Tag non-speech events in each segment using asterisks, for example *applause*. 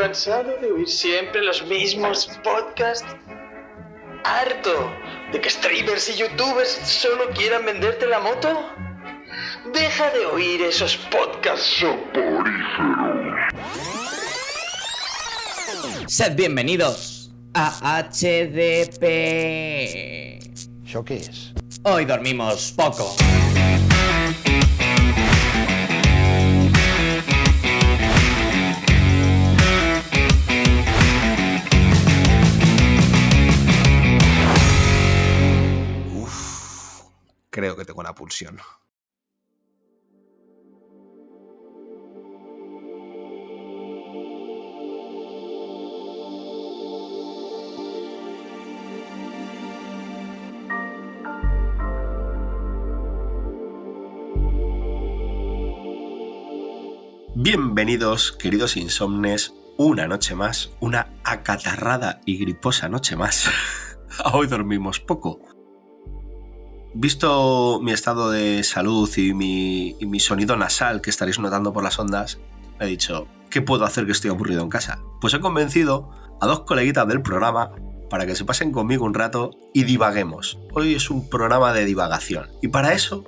¿Cansado de oír siempre los mismos podcasts? ¿Harto de que streamers y youtubers solo quieran venderte la moto? Deja de oír esos podcasts soporíferos. Sed bienvenidos a HDP. ¿Eso qué es? Hoy dormimos poco. Creo que tengo la pulsión. Bienvenidos, queridos insomnes, una noche más, una acatarrada y griposa noche más. *laughs* Hoy dormimos poco. Visto mi estado de salud y mi, sonido nasal que estaréis notando por las ondas, he dicho, ¿qué puedo hacer que estoy aburrido en casa? Pues he convencido a dos coleguitas del programa para que se pasen conmigo un rato y divaguemos. Hoy es un programa de divagación. Y para eso,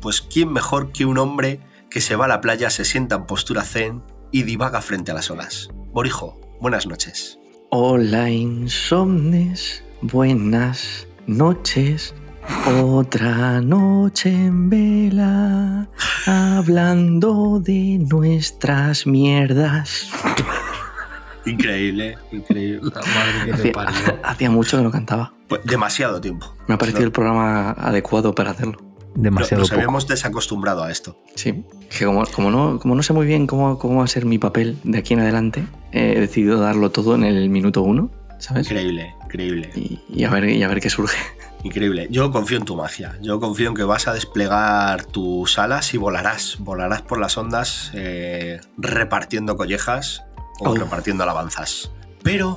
pues ¿quién mejor que un hombre que se va a la playa, se sienta en postura zen y divaga frente a las olas? Borijo, buenas noches. Hola insomnes, buenas noches. Otra noche en vela, hablando de nuestras mierdas. Increíble, increíble. La madre que te Hacía, parió. *laughs* hacía mucho que no cantaba. Pues demasiado tiempo. Me ha parecido el programa adecuado para hacerlo. Demasiado Nos poco. habíamos desacostumbrado a esto. Sí, que como, como, no, como no sé muy bien cómo, cómo va a ser mi papel de aquí en adelante, he decidido darlo todo en el minuto uno, ¿sabes? Increíble, increíble, Y, y a ver, y a ver qué surge. Increíble. Yo confío en tu magia. Yo confío en que vas a desplegar tus alas y volarás. Volarás por las ondas eh, repartiendo collejas o Oh. repartiendo alabanzas. Pero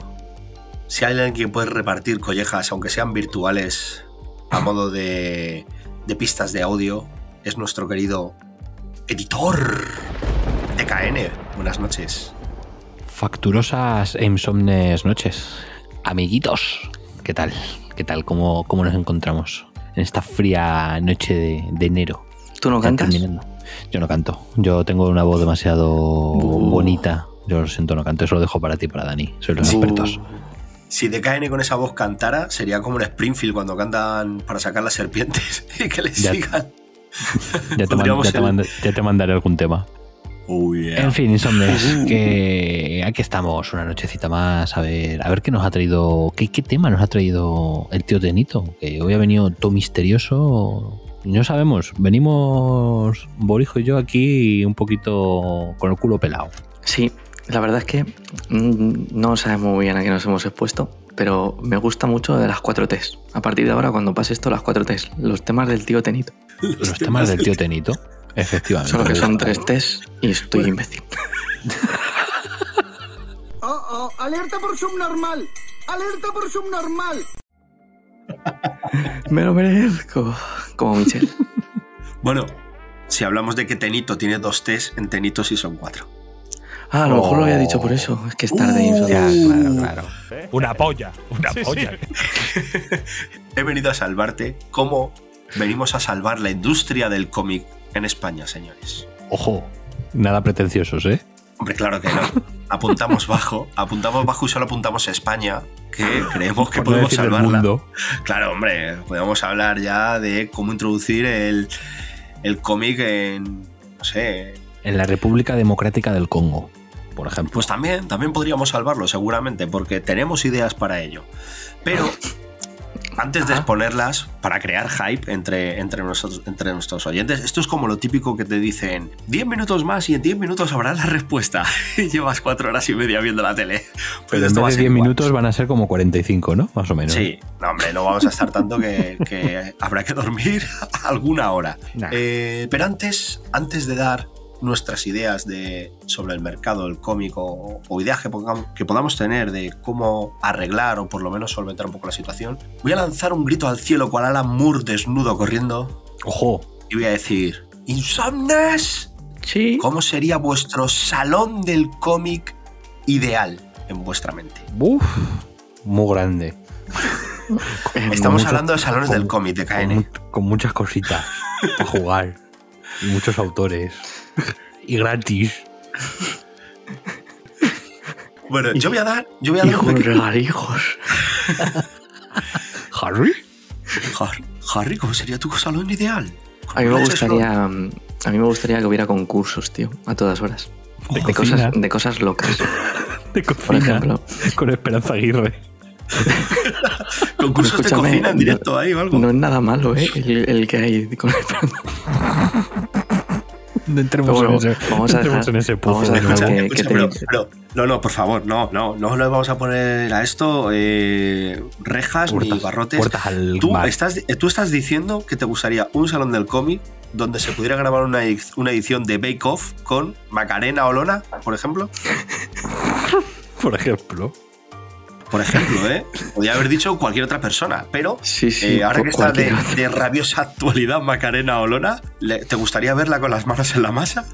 si hay alguien que puede repartir collejas, aunque sean virtuales, a modo de, de pistas de audio, es nuestro querido editor TKN. Buenas noches. Facturosas e insomnes noches. Amiguitos, ¿qué tal? ¿Qué tal? ¿Cómo, cómo nos encontramos en esta fría noche de, de enero? ¿Tú no cantas? terminando. Yo no canto. Yo tengo una voz demasiado bonita. Yo lo siento, no canto. Eso lo dejo para ti, para Dani. Sois los expertos. Si TKN con esa voz cantara, sería como en Springfield cuando cantan para sacar las serpientes *laughs* y que les Ya. sigan. Ya te, man- Podríamos ya te el- mand- ya te mandaré algún tema. Oh, yeah. En fin, insomnes, *laughs* que aquí estamos una nochecita más, a ver, a ver qué nos ha traído, qué, qué tema nos ha traído el tío Tenito, que hoy ha venido todo misterioso, no sabemos, venimos Borijo y yo aquí un poquito con el culo pelado. Sí, la verdad es que mm, no sabemos muy bien a qué nos hemos expuesto, pero me gusta mucho de las cuatro T's. A partir de ahora, cuando pase esto, las cuatro T's, los temas del tío Tenito. Los temas del tío Tenito, efectivamente. Solo que son tres T's y estoy imbécil. *laughs* Oh, oh, alerta por subnormal. Alerta por subnormal. Me lo merezco. Como Michelle. *laughs* Bueno, si hablamos de que Tenito tiene dos T's, en Tenito sí son cuatro. Ah, a lo mejor lo había dicho por eso. Es que es tarde. y eso- Ya, claro, claro. *laughs* Una polla, una polla. He venido a salvarte como venimos a salvar la industria del cómic en España, señores. Ojo, nada pretenciosos, ¿eh? Hombre, claro que no. Apuntamos *laughs* bajo, apuntamos bajo y solo apuntamos a España, que creemos que Por no podemos del salvarla. mundo. Claro, hombre, podemos hablar ya de cómo introducir el, el cómic en, no sé, En la República Democrática del Congo, por ejemplo. pues también, también podríamos salvarlo seguramente, porque tenemos ideas para ello. Pero antes de Ajá. exponerlas, para crear hype entre, entre, nosotros, entre nuestros oyentes, esto es como lo típico que te dicen 10 minutos más y en 10 minutos habrá la respuesta. *laughs* Y llevas 4 horas y media viendo la tele. Pues Pero en esto va a vez de ser 10 igual. minutos van a ser como 45, ¿no? Más o menos. Sí, no, hombre, no vamos a estar tanto que, que habrá que dormir *laughs* alguna hora. Nah. Eh, pero antes, antes de dar nuestras ideas de, sobre el mercado del cómic o, ideas que, pongam- que podamos tener de cómo arreglar o por lo menos solventar un poco la situación, voy a lanzar un grito al cielo cual Alan Moore desnudo corriendo Ojo, y voy a decir, ¡Insomnes! Sí. ¿Cómo sería vuestro salón del cómic ideal en vuestra mente? Uf, muy grande. *laughs* Estamos mucho- hablando de salones con- del cómic de KN. con muchas cositas para jugar. Y *laughs* muchos autores. *laughs* Y gratis. Bueno, yo voy a dar, yo voy a dar un Hijos, pequeño-. *laughs* Harry. Har- Harry, ¿cómo sería tu salón ideal? A mí me gustaría. mm, A mí me gustaría que hubiera concursos, tío, a todas horas. De De cosas, de cosas locas. *laughs* De Por cocina. ejemplo. Con Esperanza Aguirre. Concursos de cocina en directo ahí o algo. No es nada malo, ¿eh? El, el que hay con el No entremos bueno, en ese, vamos a entremos dejar- en ese pozo. vamos a de dejar nuevo. que- Escucha, te pero- no, no, por favor, no, no, no le vamos a poner a esto eh, rejas ni barrotes. puertas al Tú mar. estás, tú estás diciendo que te gustaría un salón del cómic donde se pudiera grabar una, una edición de Bake Off con Macarena Olona, por ejemplo. *laughs* Por ejemplo. Por ejemplo, ¿eh? Podría haber dicho cualquier otra persona, pero Sí, sí. eh, ahora que está de, rabiosa actualidad Macarena Olona, ¿le- ¿te gustaría verla con las manos en la masa?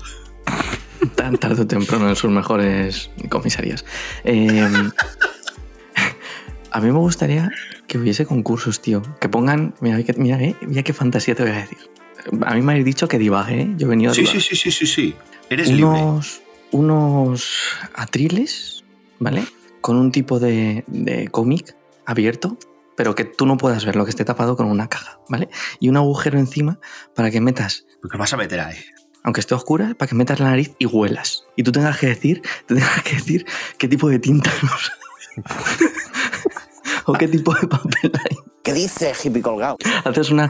Tan tarde o temprano en sus mejores comisarías. Eh, *laughs* a mí me gustaría que hubiese concursos, tío. Que pongan. Mira, mira, eh, mira qué fantasía te voy a decir. A mí me habéis dicho que divague, ¿eh? Yo he venido a Sí, sí, sí, sí, sí, sí. Eres libre. unos, unos atriles, ¿vale? Con un tipo de, de cómic abierto, pero que tú no puedas ver lo que esté tapado con una caja, ¿vale? Y un agujero encima para que metas, ¿Qué vas a meter ahí? aunque esté oscura, para que metas la nariz y huelas. Y tú tengas que decir, te *laughs* tengas que decir qué tipo de tinta *laughs* usas. *laughs* o qué tipo de papel hay. ¿Qué dice, hippie colgado? Haces una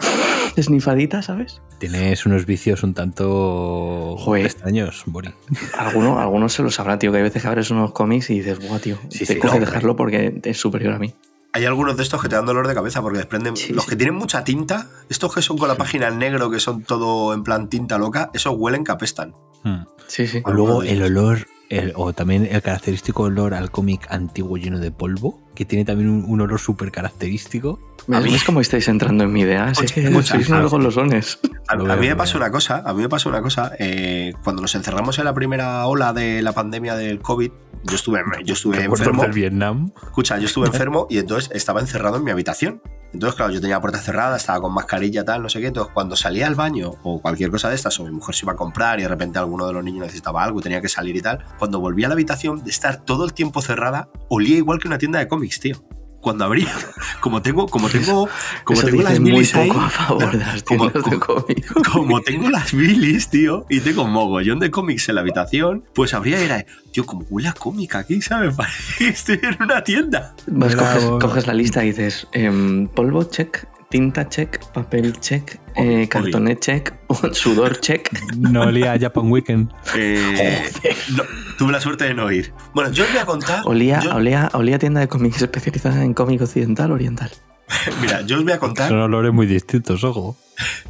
esnifadita, ¿sabes? Tienes unos vicios un tanto Joder. extraños, Bori. Alguno, alguno se lo sabrá, tío, que hay veces que abres unos cómics y dices, buah, tío, Sí, que no, dejarlo porque es superior a mí. Hay algunos de estos que te dan dolor de cabeza porque desprenden. Sí, los sí. que tienen mucha tinta, estos que son con la página en negro, que son todo en plan tinta loca, esos huelen que apestan. Hmm. Sí, sí. O luego el olor, el- o también el característico olor al cómic antiguo lleno de polvo, que tiene también un, un olor súper característico. A ¿Ves, cómo estáis entrando en mi idea? Sí, sois unos golosones. A, Lo a mí me pasó una cosa, a mí me pasó una cosa. eh, cuando nos encerramos en la primera ola de la pandemia del COVID, yo estuve, yo estuve enfermo. del Vietnam. Escucha, yo estuve *laughs* enfermo y entonces estaba encerrado en mi habitación. Entonces, claro, yo tenía la puerta cerrada, estaba con mascarilla, tal, no sé qué. Entonces, cuando salía al baño o cualquier cosa de estas, o mi mujer se iba a comprar y de repente alguno de los niños necesitaba algo y tenía que salir y tal, cuando volví a la habitación de estar todo el tiempo cerrada, olía igual que una tienda de cómics, tío. Cuando abría, *laughs* como tengo, como tengo, como Eso tengo las bilis ahí, poco a favor de las como- tiendas de cómics. *laughs* como tengo las bilis, tío, y tengo mogollón de cómics en la habitación, pues habría era, tío, como huele a cómic aquí, ¿sabes? *laughs* Parece que estoy en una tienda. Vas, coges la lista y dices em, polvo check, tinta check, papel check, eh, cartoné check, *laughs* sudor check. No olía a Japan Weekend. Eh, no, tuve la suerte de no ir. Bueno, yo os voy a contar. Olía, yo- olía, olía a tienda de cómics especializada en cómic occidental oriental. *laughs* Mira, yo os voy a contar. Son olores muy distintos, ojo.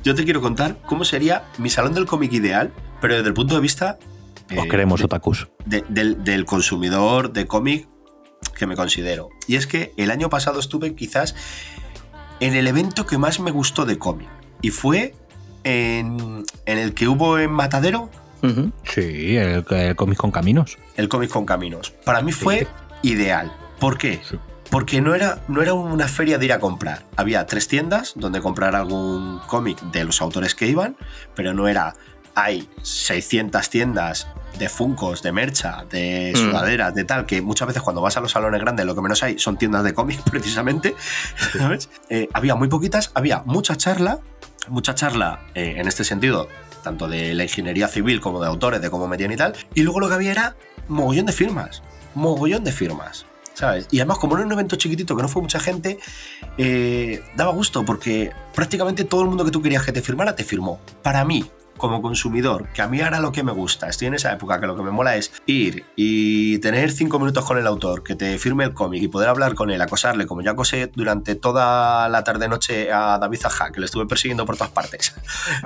Yo te quiero contar cómo sería mi salón del cómic ideal, pero desde el punto de vista. Os eh, queremos, de- otakus. de- del, del consumidor de cómic que me considero. Y es que el año pasado estuve quizás en el evento que más me gustó de cómic. Y fue en, en el que hubo en Matadero. Sí, el, el cómic con caminos. el cómic con caminos. Para mí fue ideal. ¿Por qué? Sí. Porque no era, no era una feria de ir a comprar. Había tres tiendas donde comprar algún cómic de los autores que iban, pero no era. Hay 600 tiendas de funcos, de mercha, de Mm. sudaderas, de tal, que muchas veces cuando vas a los salones grandes lo que menos hay son tiendas de cómics *laughs* precisamente. ¿sabes? Eh, había muy poquitas, había mucha charla, mucha charla eh, en este sentido, tanto de la ingeniería civil como de autores, de cómo metían y tal. Y luego lo que había era mogollón de firmas, mogollón de firmas. ¿Sabes? Y además, como era un evento chiquitito que no fue mucha gente, eh, daba gusto porque prácticamente todo el mundo que tú querías que te firmara te firmó. Para mí, como consumidor, que a mí ahora lo que me gusta, estoy en esa época que lo que me mola es ir y tener cinco minutos con el autor, que te firme el cómic y poder hablar con él, acosarle, como yo acosé durante toda la tarde-noche a David Zaha, que le estuve persiguiendo por todas partes.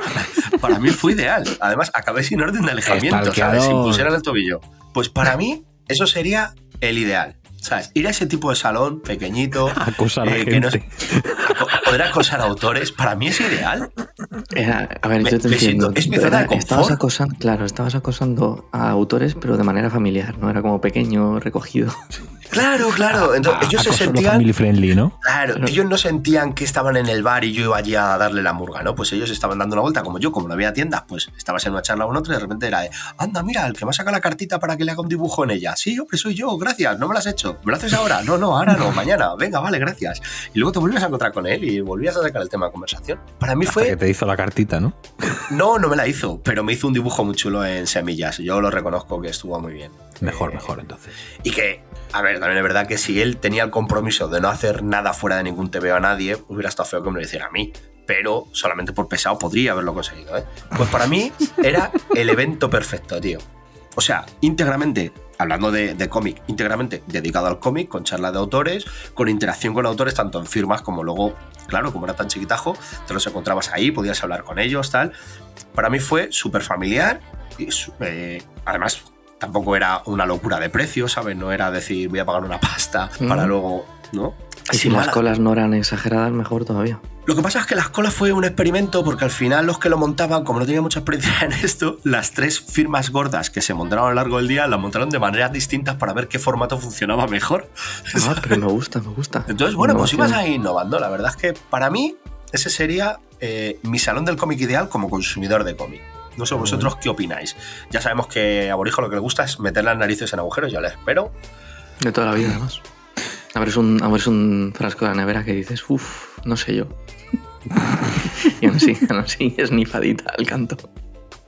*laughs* para mí fue ideal. Además, acabé sin orden de alejamiento, ¿sabes? Sin pulsera en el tobillo. Pues para mí, eso sería el ideal. ¿Sabes? Ir a ese tipo de salón pequeñito, *laughs* Acosa a la eh, que gente. *laughs* poder acosar a autores, para mí es ideal. Era- a ver, Me- yo te entiendo. siento- es mi zona de estabas acosando, claro, estabas acosando a autores, pero de manera familiar, no era como pequeño, recogido. Claro, claro. Entonces, Ah, ellos se acoso lo sentían. family friendly, ¿no? Claro, ellos no sentían que estaban en el bar y yo iba allí a darle la murga, ¿no? Pues ellos estaban dando una vuelta, como yo, como no había tiendas, pues estabas en una charla con otro y de repente era de, anda, mira, el que me ha sacado la cartita para que le haga un dibujo en ella. Sí, hombre, soy yo, gracias, no me lo has hecho. ¿Me lo haces ahora? No, no, ahora no, *laughs* mañana. Venga, vale, gracias. Y luego te vuelves a encontrar con él y volvías a sacar el tema de conversación. Para mí Hasta que fue... te hizo la cartita, ¿no? No, no me la hizo, pero me hizo un dibujo muy chulo en semillas. Yo lo reconozco que estuvo muy bien. Mejor, mejor, entonces. y que, a ver, también es verdad que si él tenía el compromiso de no hacer nada fuera de ningún TV a nadie, hubiera estado feo que me lo hiciera a mí. Pero solamente por pesado podría haberlo conseguido, ¿eh? Pues para mí *laughs* era el evento perfecto, tío. O sea, íntegramente, hablando de, de cómic, íntegramente dedicado al cómic, con charlas de autores, con interacción con autores, tanto en firmas como luego, claro, como era tan chiquitajo, te los encontrabas ahí, podías hablar con ellos, tal. Para mí fue súper familiar y eh, además tampoco era una locura de precio, ¿sabes? No era decir voy a pagar una pasta para Ujú. luego, ¿no? Y si las colas no eran exageradas, mejor todavía. Lo que pasa es que las colas fue un experimento porque al final los que lo montaban, como no tenían mucha experiencia en esto, las tres firmas gordas que se montaron a lo largo del día las montaron de maneras distintas para ver qué formato funcionaba mejor. Ah, *laughs* pero me gusta, me gusta. Entonces, bueno, pues ibas Innovación. ahí innovando. La verdad es que para mí ese sería eh, mi salón del cómic ideal como consumidor de cómic. No sé vosotros qué opináis. Ya sabemos que a Borijo lo que le gusta es meter las narices en agujeros, ya le espero. De toda la vida, además. Abres un, abres un frasco de la nevera que dices, uff, no sé yo. *laughs* y aún así, aún así es nifadita al canto.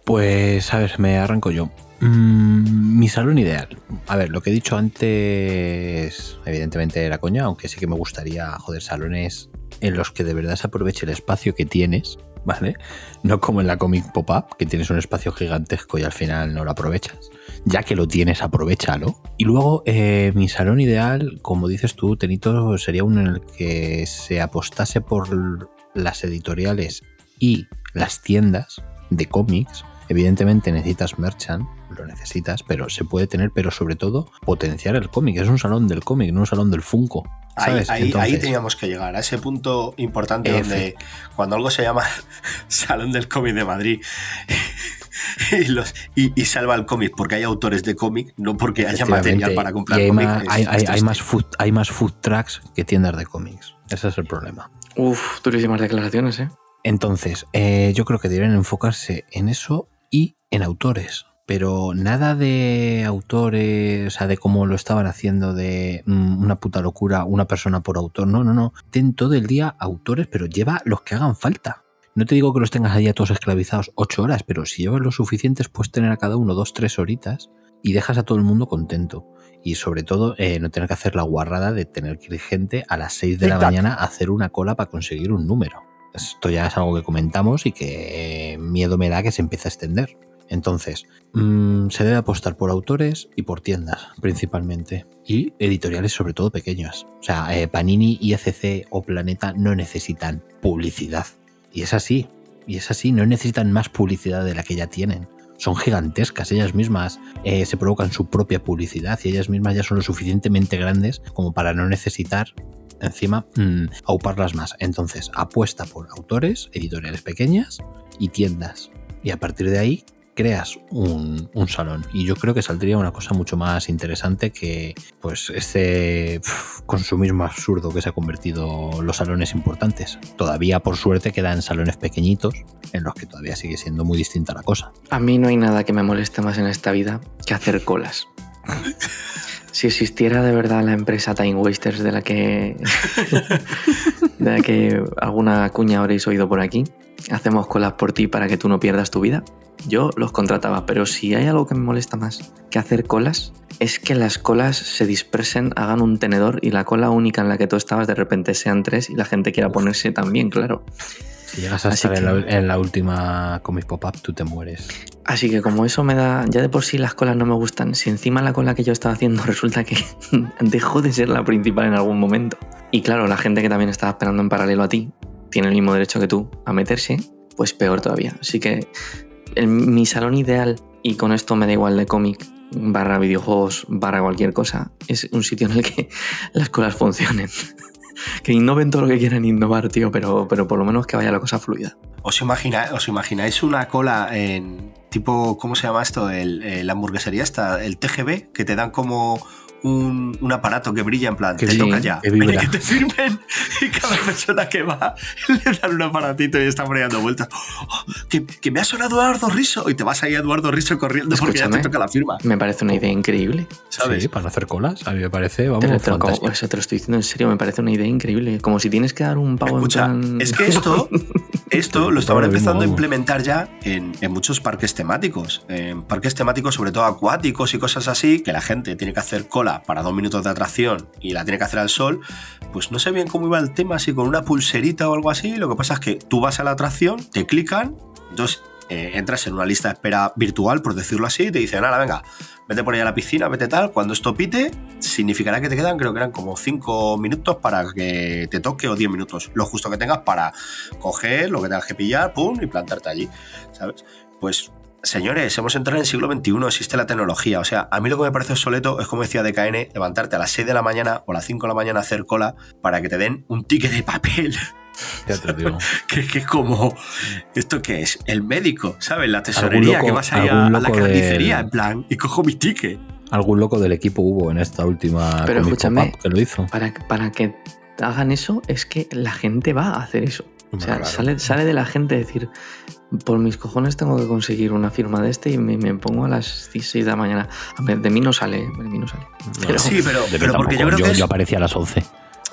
Pues, a ver, me arranco yo. Mm, mi salón ideal. A ver, lo que he dicho antes, evidentemente era coña, aunque sí que me gustaría, joder, salones en los que de verdad se aproveche el espacio que tienes, ¿vale? No como en la Comic Pop-Up, que tienes un espacio gigantesco y al final no lo aprovechas. Ya que lo tienes, aprovechalo. Y luego, eh, mi salón ideal, como dices tú, Tenito, sería uno en el que se apostase por las editoriales y las tiendas de cómics. Evidentemente necesitas merchant, lo necesitas, pero se puede tener, pero sobre todo potenciar el cómic. Es un salón del cómic, no un salón del Funko. Ahí, ¿sabes? ahí- ahí Entonces, teníamos que llegar, a ese punto importante F. donde cuando algo se llama *laughs* Salón del Cómic de Madrid *laughs* y, los- y- y salva el cómic porque hay autores de cómic, no porque haya material para comprar hay, cómic. más, es- hay, más food, hay más food trucks que tiendas de cómics. Ese es el problema. Uf, durísimas declaraciones, ¿eh? Entonces, eh, yo creo que deberían enfocarse en eso y en autores. Pero nada de autores, o sea, de cómo lo estaban haciendo, de mm, una puta locura, una persona por autor. No, no, no. Ten todo el día autores, pero lleva los que hagan falta. No te digo que los tengas allá todos esclavizados ocho horas, pero si llevas los suficientes, puedes tener a cada uno dos, tres horitas y dejas a todo el mundo contento. Y sobre todo, eh, no tener que hacer la guarrada de tener que ir gente a las 6 de la mañana a hacer una cola para conseguir un número. Esto ya es algo que comentamos y que eh, miedo me da que se empiece a extender. Entonces, mm, se debe apostar por autores y por tiendas, principalmente. Y editoriales, sobre todo pequeñas. O sea, eh, Panini, IFC o Planeta no necesitan publicidad. Y es así. Y es así, no necesitan más publicidad de la que ya tienen. Son gigantescas, ellas mismas eh, se provocan su propia publicidad y ellas mismas ya son lo suficientemente grandes como para no necesitar encima mm, auparlas más. Entonces, apuesta por autores, editoriales pequeñas y tiendas. Y a partir de ahí creas un, un salón. Y yo creo que saldría una cosa mucho más interesante que pues este consumismo absurdo que se ha convertido los salones importantes. Todavía, por suerte, quedan salones pequeñitos en los que todavía sigue siendo muy distinta la cosa. A mí no hay nada que me moleste más en esta vida que hacer colas. *laughs* Si existiera de verdad la empresa Time Wasters de la que de la que alguna cuña habréis oído por aquí, hacemos colas por ti para que tú no pierdas tu vida. Yo los contrataba, pero si hay algo que me molesta más que hacer colas, es que las colas se dispersen, hagan un tenedor y la cola única en la que tú estabas de repente sean tres y la gente quiera ponerse también, claro. Si llegas a Así estar en, la, que- en la última Comic Pop-Up, tú te mueres. Así que como eso me da, ya de por sí las colas no me gustan, si encima la cola que yo estaba haciendo *laughs* resulta que *laughs* dejó de ser la principal en algún momento. Y claro, la gente que también estaba esperando en paralelo a ti tiene el mismo derecho que tú a meterse, pues peor todavía. Así que el- mi salón ideal, y con esto me da igual de cómic, barra videojuegos, barra cualquier cosa, es un sitio en el que *laughs* las colas funcionen. *laughs* Que innoven todo lo que quieran innovar, tío, pero, pero por lo menos que vaya la cosa fluida. ¿Os, imagina- os imagináis una cola en tipo, ¿cómo se llama esto? El, eh, la hamburguesería esta, el TGB, que te dan como un, un aparato que brilla en plan, Que te sí, toca ya, que que *laughs* te firmen y cada persona que va *laughs* le dan un aparatito y está por ahí dando vueltas. ¡Oh, que, que me ha sonado Eduardo Riso y te vas ahí a Eduardo Riso corriendo porque ya te Escúchame. toca la firma, Me parece una idea increíble. ¿sabes? Sí, para hacer colas, a mí me parece, vamos, Te lo, te lo- fantástico. como- eso te lo estoy diciendo en serio, me parece una idea increíble. Como si tienes que dar un pavo Escucha, en plan. es que esto, *laughs* esto lo estaban empezando a implementar ya en, en muchos parques temáticos. En parques temáticos, sobre todo acuáticos y cosas así, que la gente tiene que hacer cola para dos minutos de atracción y la tiene que hacer al sol. Pues no sé bien cómo iba el tema, si con una pulserita o algo así. Lo que pasa es que tú vas a la atracción, te clican, entonces eh, entras en una lista de espera virtual, por decirlo así, y te dicen, nada, venga, vete por ahí a la piscina, vete tal. Cuando esto pite, significará que te quedan, creo que eran como 5 minutos para que te toque o 10 minutos. Lo justo que tengas para coger lo que tengas que pillar, pum, y plantarte allí, ¿sabes? Pues, señores, hemos entrado en el siglo XXI, existe la tecnología. O sea, a mí lo que me parece obsoleto es, como decía DKN, levantarte a las 6 de la mañana o a las 5 de la mañana a hacer cola para que te den un ticket de papel. Ya te digo. *laughs* que, que es como, ¿esto qué es? El médico, ¿sabes? La tesorería, loco- que vas ahí a, a la carnicería, del- en plan, y cojo mi ticket. Algún loco del equipo hubo en esta última Pero escúchame, que lo hizo. Para, para que hagan eso, es que la gente va a hacer eso. O sea, Claro. sale, sale de la gente decir, por mis cojones tengo que conseguir una firma de este y me, me pongo a las 6 de la mañana. A ver, de mí no sale, de mí no sale. Pero, sí, pero, pero porque yo creo que es- yo aparecía a las 11.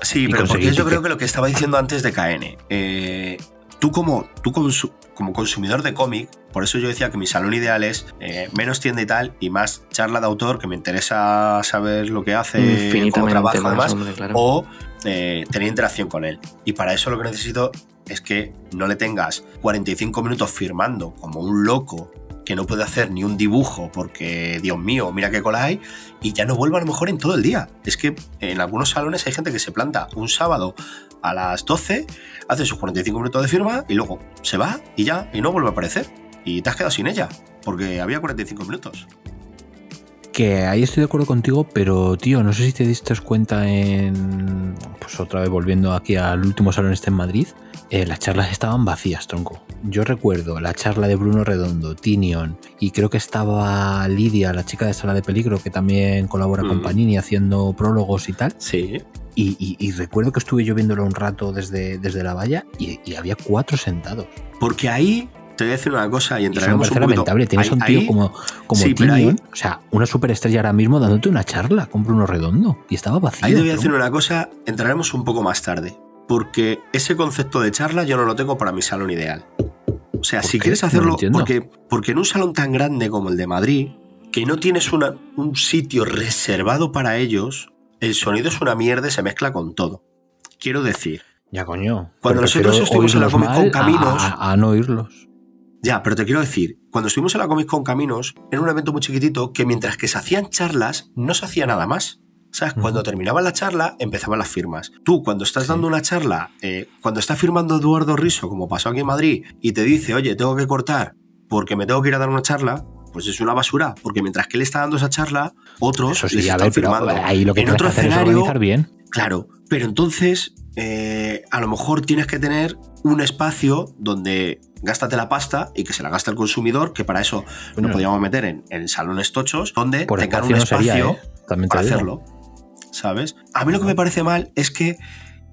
Sí, pero porque yo creo que lo que estaba diciendo antes de KN, eh, tú como, tú consu- como consumidor de cómic, por eso yo decía que mi salón ideal es eh, menos tienda y tal y más charla de autor, que me interesa saber lo que hace, cómo trabaja más, además, hombre, claro. o eh, tener interacción con él. Y para eso lo que necesito es que no le tengas 45 minutos firmando como un loco que no puede hacer ni un dibujo porque, Dios mío, mira qué cola hay, y ya no vuelva a lo mejor en todo el día. Es que en algunos salones hay gente que se planta un sábado a las 12, hace sus 45 minutos de firma y luego se va y ya, y no vuelve a aparecer. Y te has quedado sin ella, porque había 45 minutos. Que ahí estoy de acuerdo contigo, pero tío, no sé si te diste cuenta en. Pues otra vez volviendo aquí al último salón este en Madrid, eh, las charlas estaban vacías, tronco. Yo recuerdo la charla de Bruno Redondo, Tinion, y creo que estaba Lidia, la chica de Sala de Peligro, que también colabora con Mm. Panini haciendo prólogos y tal. Sí. Y, y- y recuerdo que estuve yo viéndolo un rato desde, desde la valla y, y había cuatro sentados. Porque ahí te voy a decir una cosa y entraremos un poquito. lamentable. Tienes ahí- un tío ahí- como, como Sí, ahí- o sea, una superestrella ahora mismo dándote una charla con Bruno Redondo. Y estaba vacío. Ahí te voy a decir una cosa, entraremos un poco más tarde. Porque ese concepto de charla yo no lo tengo para mi salón ideal. O sea, ¿Por si qué? quieres No lo hacerlo, entiendo. porque, porque en un salón tan grande como el de Madrid, que no tienes una- un sitio reservado para ellos, el sonido es una mierda y se mezcla con todo. Quiero decir, Ya, coño. Cuando nosotros estuvimos en la Comic Con Caminos- A, a no oírlos. Ya, pero te quiero decir, cuando estuvimos en la Comic Con Caminos, era un evento muy chiquitito que mientras que se hacían charlas, no se hacía nada más. ¿Sabes? Cuando terminaba la charla, empezaban las firmas. Tú, cuando estás dando una charla, eh, cuando está firmando Eduardo Riso, como pasó aquí en Madrid, y te dice, oye, tengo que cortar porque me tengo que ir a dar una charla, pues es una basura, porque mientras que él está dando esa charla, otros Eso sí, les están ver, firmando. ahí lo que en otro escenario, organizar bien. Claro, pero entonces eh, a lo mejor tienes que tener un espacio donde gástate la pasta y que se la gaste el consumidor, que para eso lo podíamos meter en, en salones tochos, donde Por tengan un sería, espacio ¿eh? También para digo. hacerlo. ¿Sabes? A mí lo que me parece mal es que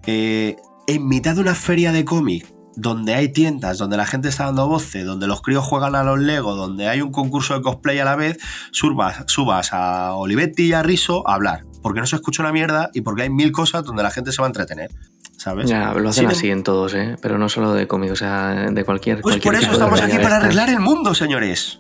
eh, en mitad de una feria de cómic, donde hay tiendas, donde la gente está dando voces, donde los críos juegan a los Lego, donde hay un concurso de cosplay a la vez, subas, subas a Olivetti y a Riso a hablar. Porque no se escucha una mierda y porque hay mil cosas donde la gente se va a entretener. ¿Sabes? Ya, lo hacen así en todos, ¿eh? Pero no solo de cómic, o sea, de cualquier. Pues por eso estamos aquí para arreglar el mundo, señores.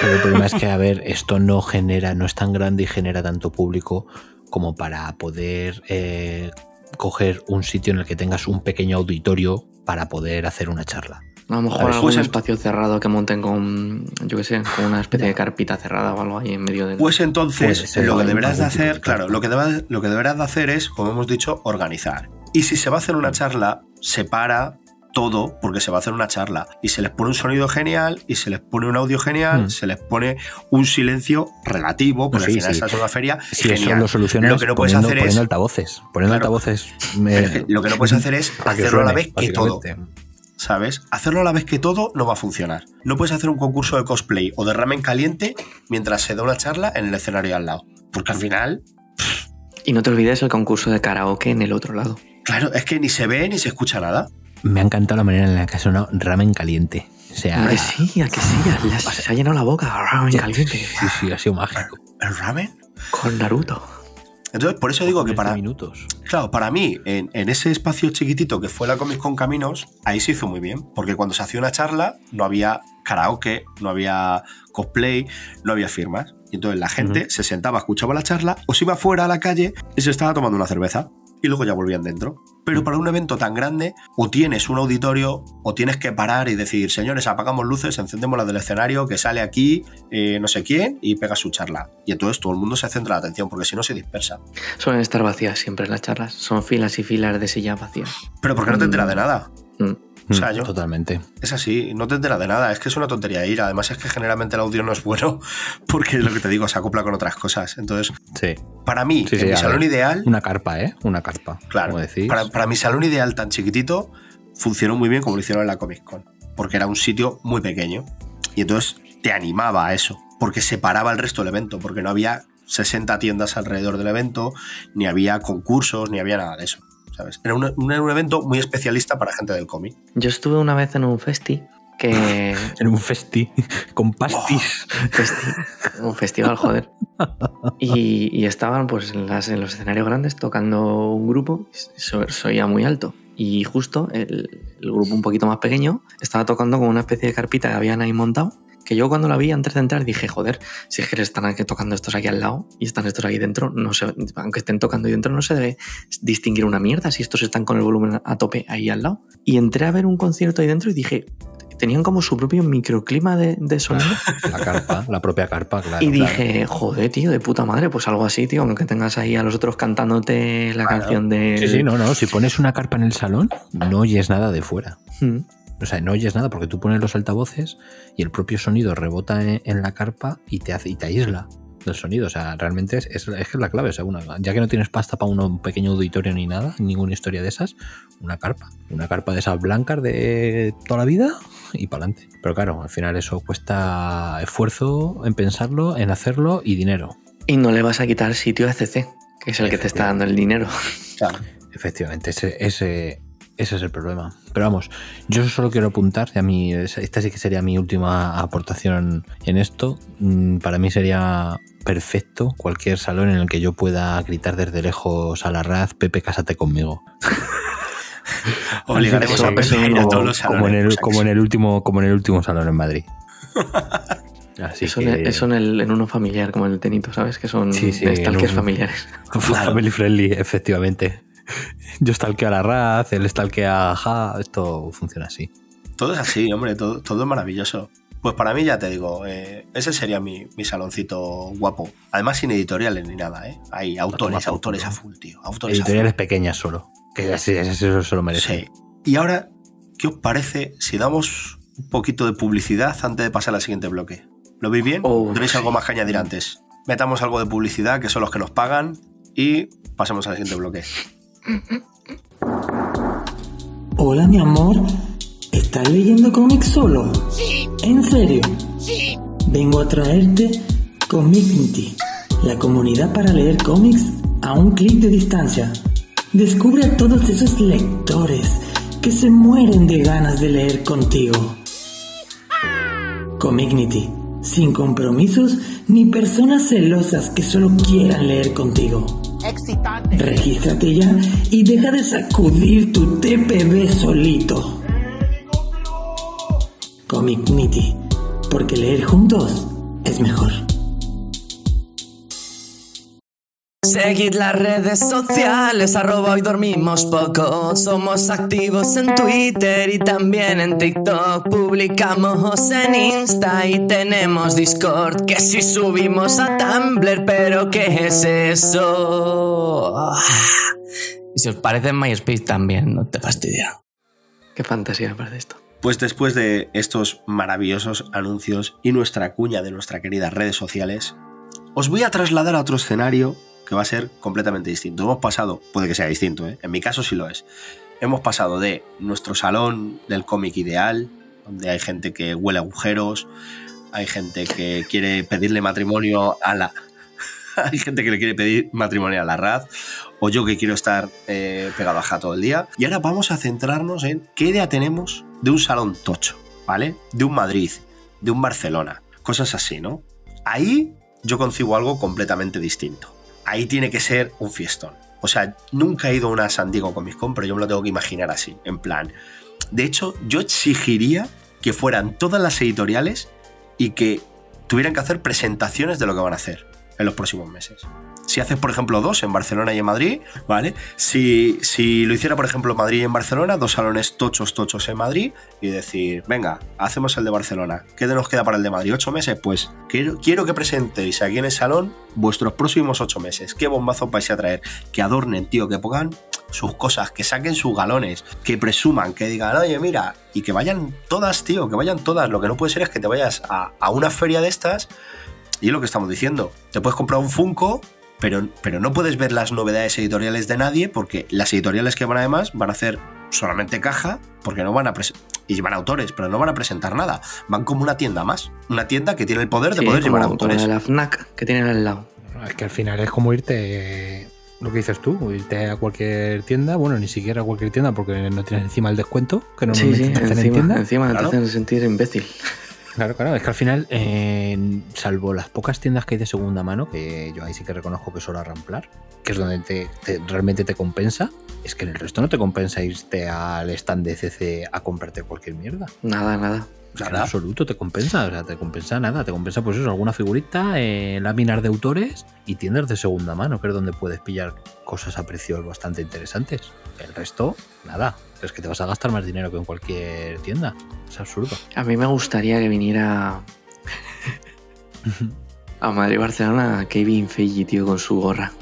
Pero el problema es que, a ver, esto no genera, no es tan grande y genera tanto público como para poder eh, coger un sitio en el que tengas un pequeño auditorio para poder hacer una charla. A lo A mejor ver, algún pues en- espacio cerrado que monten con, yo qué sé, con una especie de carpita cerrada o algo ahí en medio del. Pues entonces, ser, lo que deberás de hacer, de claro, lo que, deba- lo que deberás de hacer es, como hemos dicho, organizar. Y si se va a hacer una charla, separa todo porque se va a hacer una charla y se les pone un sonido genial y se les pone un audio genial, Mm. se les pone un silencio relativo, porque Sí, al final sí. esta es una feria. Si eso genial. lo solucionas Lo que no puedes poniendo, hacer es poniendo altavoces. Poniendo Claro. altavoces. me- que lo que no puedes *laughs* hacer es hacerlo a la suene, vez que todo. ¿Sabes? Hacerlo a la vez que todo no va a funcionar. No puedes hacer un concurso de cosplay o de ramen caliente mientras se da una charla en el escenario al lado. Porque al final, Y no te olvides el concurso de karaoke en el otro lado. claro, es que ni se ve ni se escucha nada. Me ha encantado la manera en la que ha sonado ramen caliente. O sea, ¿A que sí? ¿A que sí? Ya se ha llenado la boca. ramen *laughs* caliente. sí, sí, ha sido mágico. ¿El ramen? Con Naruto. Entonces, por eso digo que 15 para, minutos. Claro, para mí, en, en ese espacio chiquitito que fue la Comic Con Caminos, ahí se hizo muy bien. Porque cuando se hacía una charla, no había karaoke, no había cosplay, no había firmas. Y entonces la gente se sentaba, escuchaba la charla, o se iba fuera a la calle y se estaba tomando una cerveza. Y luego ya volvían dentro. Pero para un evento tan grande, o tienes un auditorio, o tienes que parar y decir, señores, apagamos luces, encendemos la del escenario, que sale aquí eh, no sé quién, y pega su charla. Y entonces todo el mundo se centra la atención, porque si no se dispersa. Suelen estar vacías siempre las charlas. Son filas y filas de sillas vacías. Pero porque no te enteras de nada. Mm. O sea, Mm, yo- Totalmente. Es así, no te enteras de nada, es que es una tontería ir. Además es que generalmente el audio no es bueno *laughs* porque es lo que te digo, se acopla con otras cosas. Entonces, Sí. para mí, Sí, en sí, mi salón ver. ideal, Una carpa, ¿eh? Una carpa. claro, Como decís. para, para mi salón ideal tan chiquitito, funcionó muy bien como lo hicieron en la Comic Con, porque era un sitio muy pequeño y entonces te animaba a eso, porque separaba el resto del evento, porque no había 60 tiendas alrededor del evento, ni había concursos, ni había nada de eso. ¿Sabes? Era un, un- evento muy especialista para gente del cómic. Yo estuve una vez en un festi que. *laughs* En un festi con pastis. festi- un festival, joder. Y, y estaban pues en, las- en los escenarios grandes tocando un grupo, so- soía muy alto. Y justo el, el grupo un poquito más pequeño estaba tocando con una especie de carpita que habían ahí montado. Que yo cuando la vi antes de entrar dije, joder, si es que le están aquí tocando estos aquí al lado y están estos aquí dentro, no se, aunque estén tocando ahí dentro, no se debe distinguir una mierda si estos están con el volumen a tope ahí al lado. Y entré a ver un concierto ahí dentro y dije, tenían como su propio microclima de, de sonido. *laughs* La carpa, la propia carpa, claro. Y claro. dije, joder, tío, de puta madre, pues algo así, tío, aunque tengas ahí a los otros cantándote la Claro. canción de. Sí, sí, no, no. Si pones una carpa en el salón, no oyes nada de fuera. Mm. O sea, no oyes nada porque tú pones los altavoces y el propio sonido rebota en, en la carpa y te hace y te aísla del sonido. O sea, realmente es, es, es la clave. O sea, una- ya que no tienes pasta para uno- un pequeño auditorio ni nada, ninguna historia de esas, una carpa. Una carpa de esas blancas de toda la vida y para adelante. Pero claro, al final eso cuesta esfuerzo en pensarlo, en hacerlo y dinero. Y no le vas a quitar sitio a CC, que es el que te está dando el dinero. Claro. *laughs* Efectivamente, ese, ese, ese es el problema. Pero vamos, yo solo quiero apuntar, y a mí, esta sí que sería mi última aportación en esto. Mm, Para mí sería perfecto cualquier salón en el que yo pueda gritar desde lejos a la raz, Pepe, cásate conmigo. *laughs* Obligaremos a Pepe a todos los como en, salones. el, como en sí. el último, como en el último salón en Madrid. *laughs* Así eso, que, en, eso en, el- en uno familiar, como el tenito, ¿sabes? Que son Sí, sí, de stalkers en un- familiares. *laughs* Family friendly, efectivamente. *laughs* Yo stalkeo a la raz, él stalkea a Ja, esto funciona así. Todo es así, hombre, todo, todo es maravilloso. Pues para mí, ya te digo, eh, ese sería mi, mi saloncito guapo. Además, sin editoriales ni nada, ¿eh? Hay autores, autores a full, tío. Autores a Editoriales full. pequeñas solo. Que así, eso se lo merece. Sí. Y ahora, ¿qué os parece si damos un poquito de publicidad antes de pasar al siguiente bloque? ¿Lo veis bien? Oh, ¿Tenéis sí. algo más que añadir antes? Metamos algo de publicidad, que son los que nos pagan, y pasemos al siguiente bloque. Hola, mi amor. ¿Estás leyendo cómics solo? Sí. ¿En serio? Sí. Vengo a traerte Comicnity, la comunidad para leer cómics a un clic de distancia. Descubre a todos esos lectores que se mueren de ganas de leer contigo. Comicnity, sin compromisos ni personas celosas que solo quieran leer contigo. Excitante. Regístrate ya y deja de sacudir tu TPB solito. Comicnity, porque leer juntos es mejor. Seguid las redes sociales, arroba hoy dormimos poco. Somos activos en Twitter y también en TikTok. Publicamos en Insta y tenemos Discord. Que si subimos a Tumblr, pero ¿qué es eso? Ah. Y si os parece en MySpace también, no te fastidia. Qué fantasía me parece esto. Pues después de estos maravillosos anuncios y nuestra cuña de nuestras queridas redes sociales, os voy a trasladar a otro escenario que va a ser completamente distinto. Hemos pasado, puede que sea distinto, ¿eh? en mi caso sí lo es. Hemos pasado de nuestro salón del cómic ideal, donde hay gente que huele agujeros, hay gente que quiere pedirle matrimonio a la... *laughs* hay gente que le quiere pedir matrimonio a la RAD, o yo que quiero estar eh, pegado a Ja todo el día. Y ahora vamos a centrarnos en qué idea tenemos de un salón tocho, ¿vale? De un Madrid, de un Barcelona, cosas así, ¿no? Ahí yo concibo algo completamente distinto. Ahí tiene que ser un fiestón. O sea, nunca he ido a una San Diego Comic Con, pero yo me lo tengo que imaginar así, en plan. De hecho, yo exigiría que fueran todas las editoriales y que tuvieran que hacer presentaciones de lo que van a hacer en los próximos meses. Si haces, por ejemplo, dos en Barcelona y en Madrid, ¿vale? Si, si lo hiciera, por ejemplo, Madrid y en Barcelona, dos salones tochos, tochos en Madrid, y decir, venga, hacemos el de Barcelona. ¿Qué nos queda para el de Madrid? ¿Ocho meses? Pues quiero, quiero que presentéis aquí en el salón vuestros próximos ocho meses. ¿Qué bombazos vais a traer? Que adornen, tío, que pongan sus cosas, que saquen sus galones, que presuman, que digan, oye, mira, y que vayan todas, tío, que vayan todas. Lo que no puede ser es que te vayas a, a una feria de estas y es lo que estamos diciendo. Te puedes comprar un Funko, pero, pero no puedes ver las novedades editoriales de nadie porque las editoriales que van además van a hacer solamente caja porque no van a. Y llevan autores, pero no van a presentar nada. Van como una tienda más. Una tienda que tiene el poder de Sí, poder como, llevar autores. la FNAC que tienen al lado. Es que al final es como irte, lo que dices tú, irte a cualquier tienda, bueno, ni siquiera a cualquier tienda porque no tienes encima el descuento que Sí, normalmente sí, te hacen en encima, tienda. encima Claro. te hacen sentir imbécil. Claro, claro, es que al final, eh, salvo las pocas tiendas que hay de segunda mano, que yo ahí sí que reconozco que suelo ramplar, que es donde te, te- realmente te compensa, es que en el resto no te compensa irte al stand de CC a comprarte cualquier mierda. Nada, nada. O sea, en absoluto te compensa, o sea, te compensa nada, te compensa pues eso, alguna figurita, eh, láminas de autores y tiendas de segunda mano, que es donde puedes pillar cosas a precios bastante interesantes. El resto, nada, es que te vas a gastar más dinero que en cualquier tienda, es absurdo. A mí me gustaría que viniera a Madrid Barcelona Kevin Feige, tío, con su gorra.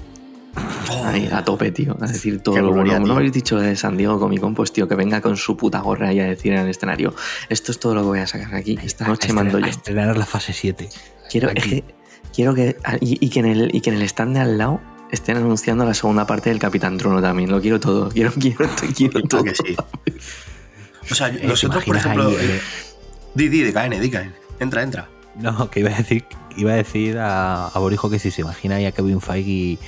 Ahí, a tope, tío. A decir todo Qué lo gloria, bueno. ¿No habéis dicho de San Diego Comic Con? Pues, tío, que venga con su puta gorra y a decir en el escenario: Esto es todo lo que voy a sacar aquí. Esta A noche estrenar- mando a yo. estrenar la fase 7. Quiero, es que, quiero que. Y, y que en el, y que en el stand de al lado estén anunciando la segunda parte del Capitán Trono también. Lo quiero todo. Quiero, quiero, quiero todo. que sí. O sea, Eh, ¿te nosotros, por imaginas ejemplo. ahí, eh, eh, Di, di, di, caen, di, caen. Entra, entra. No, que iba a decir, iba a decir a, a Borijo que si se imagina ahí a Kevin Feige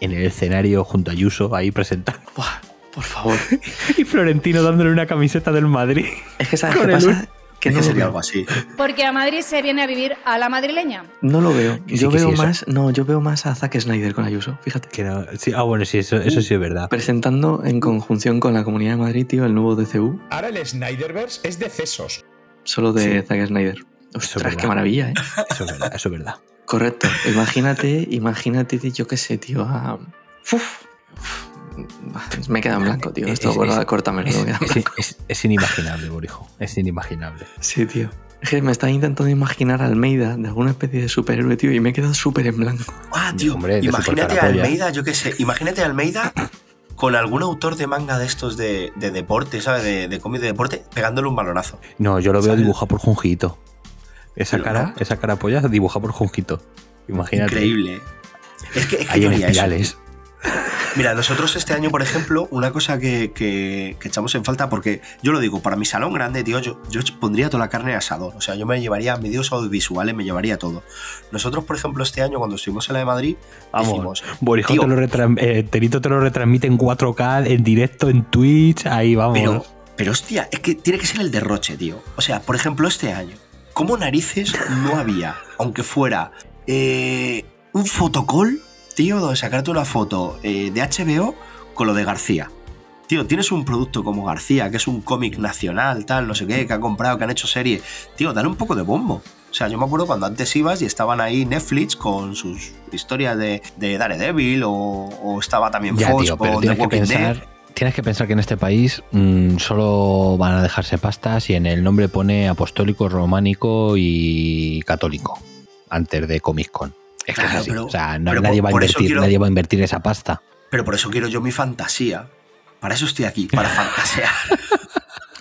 en el escenario junto a Yuso ahí presentando Buah, por favor. *laughs* y Florentino dándole una camiseta del Madrid. Es que, ¿sabes qué pasa? Que no que sería veo. algo así. Porque a Madrid se viene a vivir a la madrileña. No lo veo. Que yo veo sí, eso. más. No, yo veo más a Zack Snyder con Ayuso. Fíjate. Que no- sí, ah, bueno, sí, eso, eso sí es verdad. Presentando en conjunción con la Comunidad de Madrid, tío, el nuevo DCU, Ahora el Snyderverse es de cesos. solo de Sí. Zack Snyder. Ostras, qué maravilla, ¿eh? Eso es verdad, eso es verdad. Correcto. Imagínate, imagínate, yo qué sé, tío. a- Uf. Uf. *laughs* Me queda en blanco, tío. Es- Esto, es- bueno, es- me es- blanco. es- es inimaginable, Borijo. Es inimaginable. Sí, tío. Es que me estaba intentando imaginar a Almeida de alguna especie de superhéroe, tío, y me he quedado súper en blanco. Ah, tío, Hombre, imagínate a. Almeida, yo qué sé, imagínate a Almeida con algún autor de manga de estos de, de deporte, ¿sabes? De, de cómic de deporte, pegándole un balonazo. No, yo lo veo ¿Sabes? dibujado por Junjito. Esa Pero cara, no. esa cara polla dibujada por Junjito. Imagínate. Increíble. ¿eh? Es que, es que Ahí yo en haría eso. Mira, nosotros este año, por ejemplo, una cosa que, que- que echamos en falta, porque yo lo digo, para mi salón grande, tío, yo, yo pondría toda la carne asador. O sea, yo me llevaría medios audiovisuales, me llevaría todo. Nosotros, por ejemplo, este año, cuando estuvimos en la de Madrid, Vamos, Borijo te lo eh, Terito te lo retransmite en 4K, en directo, en Twitch, ahí vamos. Pero, pero hostia, es que tiene que ser el derroche, tío. O sea, por ejemplo, este año, ¿cómo narices no había, aunque fuera eh, un fotocall, tío, sacarte una foto eh, de HBO con lo de García? Tío, tienes un producto como García, que es un cómic nacional, tal, no sé qué, que ha comprado, que han hecho serie. Tío, dale un poco de bombo. O sea, yo me acuerdo cuando antes ibas y estaban ahí Netflix con sus historias de, de Daredevil o, o estaba también ya, Fox tío, con The tienes que Walking Dead. pensar. Tienes que pensar que en este país mm, solo van a dejarse pastas y en el nombre pone apostólico, románico y católico antes de Comic Con. Es que es Claro, así. pero- o sea, no- pero nadie, por- va a invertir, quiero- nadie va a invertir esa pasta. Pero por eso quiero yo mi fantasía. Para eso estoy aquí, para *laughs* fantasear.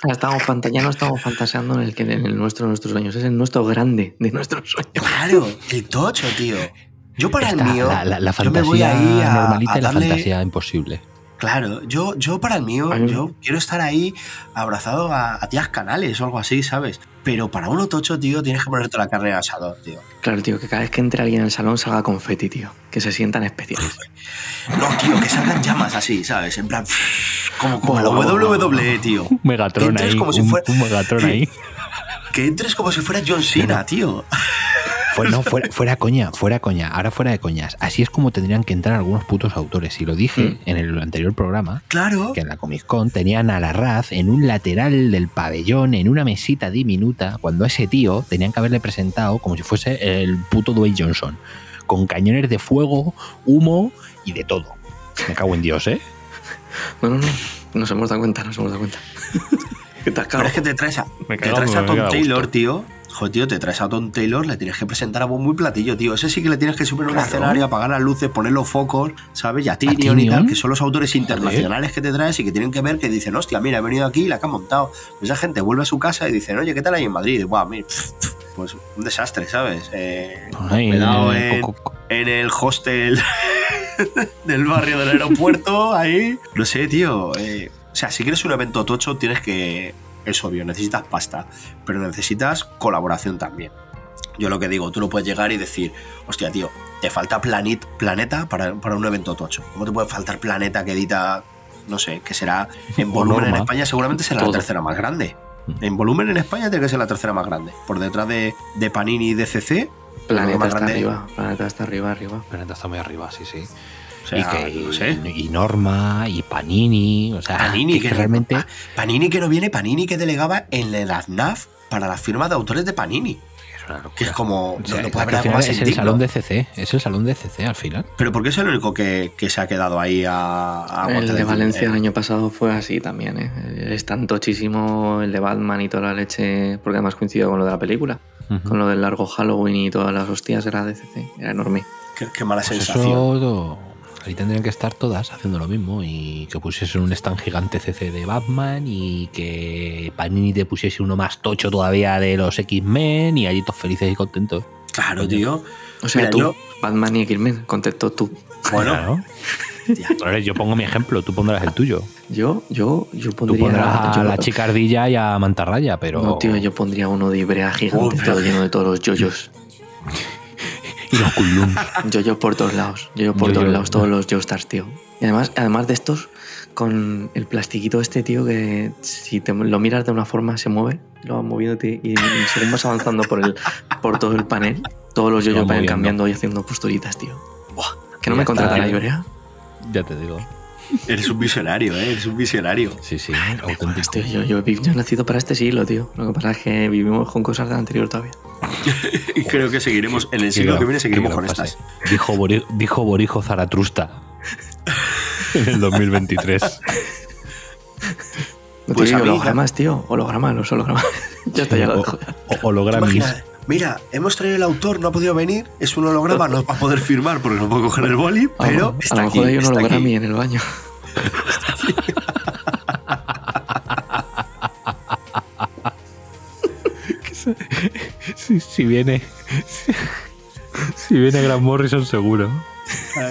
Ahora estamos ya no estamos fantaseando en el, que, en el nuestro de nuestros sueños, es el nuestro grande de nuestros sueños. Claro, el tocho, tío. Yo para Está el mío, la, la- la yo me voy fantasía ahí a, normalita a y la fantasía imposible. Claro, yo, yo para el mío, yo quiero estar ahí abrazado a, a tías canales o algo así, ¿sabes? Pero para uno tocho, tío, tienes que ponerte la carne al asador, tío. Claro, tío, que cada vez que entre alguien al salón salga confeti, tío. Que se sientan especiales. No, tío, que salgan llamas así, ¿sabes? En plan, como, como la WWE, tío. Un Megatron Entres ahí. como si un, fuera- un Megatron *laughs* ahí. Que entres como si fuera John Cena, tío. Fue- no, fuera, fuera coña, fuera coña, ahora fuera de coñas. Así es como tendrían que entrar algunos putos autores. Y lo dije Mm. en el anterior programa, Claro. que en la Comic Con tenían a la Raz en un lateral del pabellón, en una mesita diminuta, cuando a ese tío tenían que haberle presentado como si fuese el puto Dwayne Johnson, con cañones de fuego, humo y de todo. Me cago en Dios, ¿eh? No, no, no. Nos hemos dado cuenta, nos hemos dado cuenta. *laughs* Pero es que te traes a, te traes a Tom Taylor, gusto. tío. Joder, tío, te traes a Tom Taylor, le tienes que presentar a muy platillo, tío. Ese sí que le tienes que subir a un Claro. escenario, apagar las luces, poner los focos, ¿sabes? Y a Tyrion y tal, que son los autores internacionales que te traes y que tienen que ver que dicen, hostia, mira, he venido aquí y la que han montado. Esa gente vuelve a su casa y dicen, oye, ¿qué tal ahí en Madrid? Y, Buah, mira, pues un desastre, ¿sabes? Eh, Ay, Cuidado, co- en el hostel *laughs* del barrio del aeropuerto, ahí. No sé, tío. eh, o sea, si quieres un evento tocho, tienes que. Es obvio, necesitas pasta, pero necesitas colaboración también. Yo lo que digo, tú no puedes llegar y decir, hostia, tío, te falta planit, planeta para, para un evento tocho. ¿Cómo te puede faltar planeta que edita, no sé, que será en *laughs* volumen en. España? Seguramente será Todo. la tercera más grande. En volumen en España tiene que ser la tercera más grande. Por detrás de, de Panini y DCC. Planeta más está grande. arriba. Planeta está arriba, arriba. Planeta está muy arriba, sí, sí. Sea, y, que, no sé. y Norma, y Panini, o sea, Panini, que, que, que realmente... Pa- Panini que no viene, Panini que delegaba en el AFNAF para las firmas de autores de Panini. Que es como. O sea, no, no es puede haber algo más es el indigno. salón de CC, es el salón de CC al final. Pero ¿por qué es el único que, que se ha quedado ahí a, a el de el- Valencia el el- año pasado fue así también, ¿eh? Es tan tochísimo el de Batman y toda la leche, porque además coincidió con lo de la película. Con lo del largo Halloween y todas las hostias era DCC, era enorme. Qué, qué mala Pues sensación. eso, ahí tendrían que estar todas haciendo lo mismo y que pusiesen un stand gigante CC de Batman y que Panini te pusiese uno más tocho todavía de los X-Men y allí todos felices y contentos. Claro, tío. O sea, Mira, tú, yo- Batman y X-Men, contestó tú. Bueno, Claro. yo pongo mi ejemplo, tú pondrás el tuyo. Yo, yo, yo Tú pondría. pondrás a yo- la chica ardilla y a mantarraya, pero... No, tío, yo pondría uno de Ibrea gigante, Oh, todo lleno de todos los yoyos. *laughs* Y los Kunlun. Yoyos por todos lados, yoyos por Yo-yo. todos lados, todos los Joestars, tío. Y además, además de estos, con el plastiquito este, tío, que si te lo miras de una forma se mueve, lo vas moviéndote y, y según vas avanzando por, el, por todo el panel, todos los yoyos van cambiando y haciendo posturitas, tío. Buah, que no Ya me contratan está. a Ibrea. ya te digo. Eres un visionario, ¿eh? Eres un visionario. Sí, sí, auténtico. tío, yo, yo, yo he nacido para este siglo, tío. Lo que pasa es que vivimos con cosas del anterior todavía. Y *laughs* creo que seguiremos, en el siglo que viene seguiremos con estas. Dijo, Bori- dijo Borijo Zaratrusta *laughs* en el 2023. No Pues mí, hologramas, tío. Hologramas, los hologramas. *laughs* ya está, ya lo dejo. Imagina, mira, hemos traído el autor, no ha podido venir, es un holograma, no va a poder firmar porque no puedo coger el boli, A lo- pero a está lo mejor aquí, hay un hologrami en el baño. Si, si viene. Si, si viene Gran Morrison, seguro. *laughs*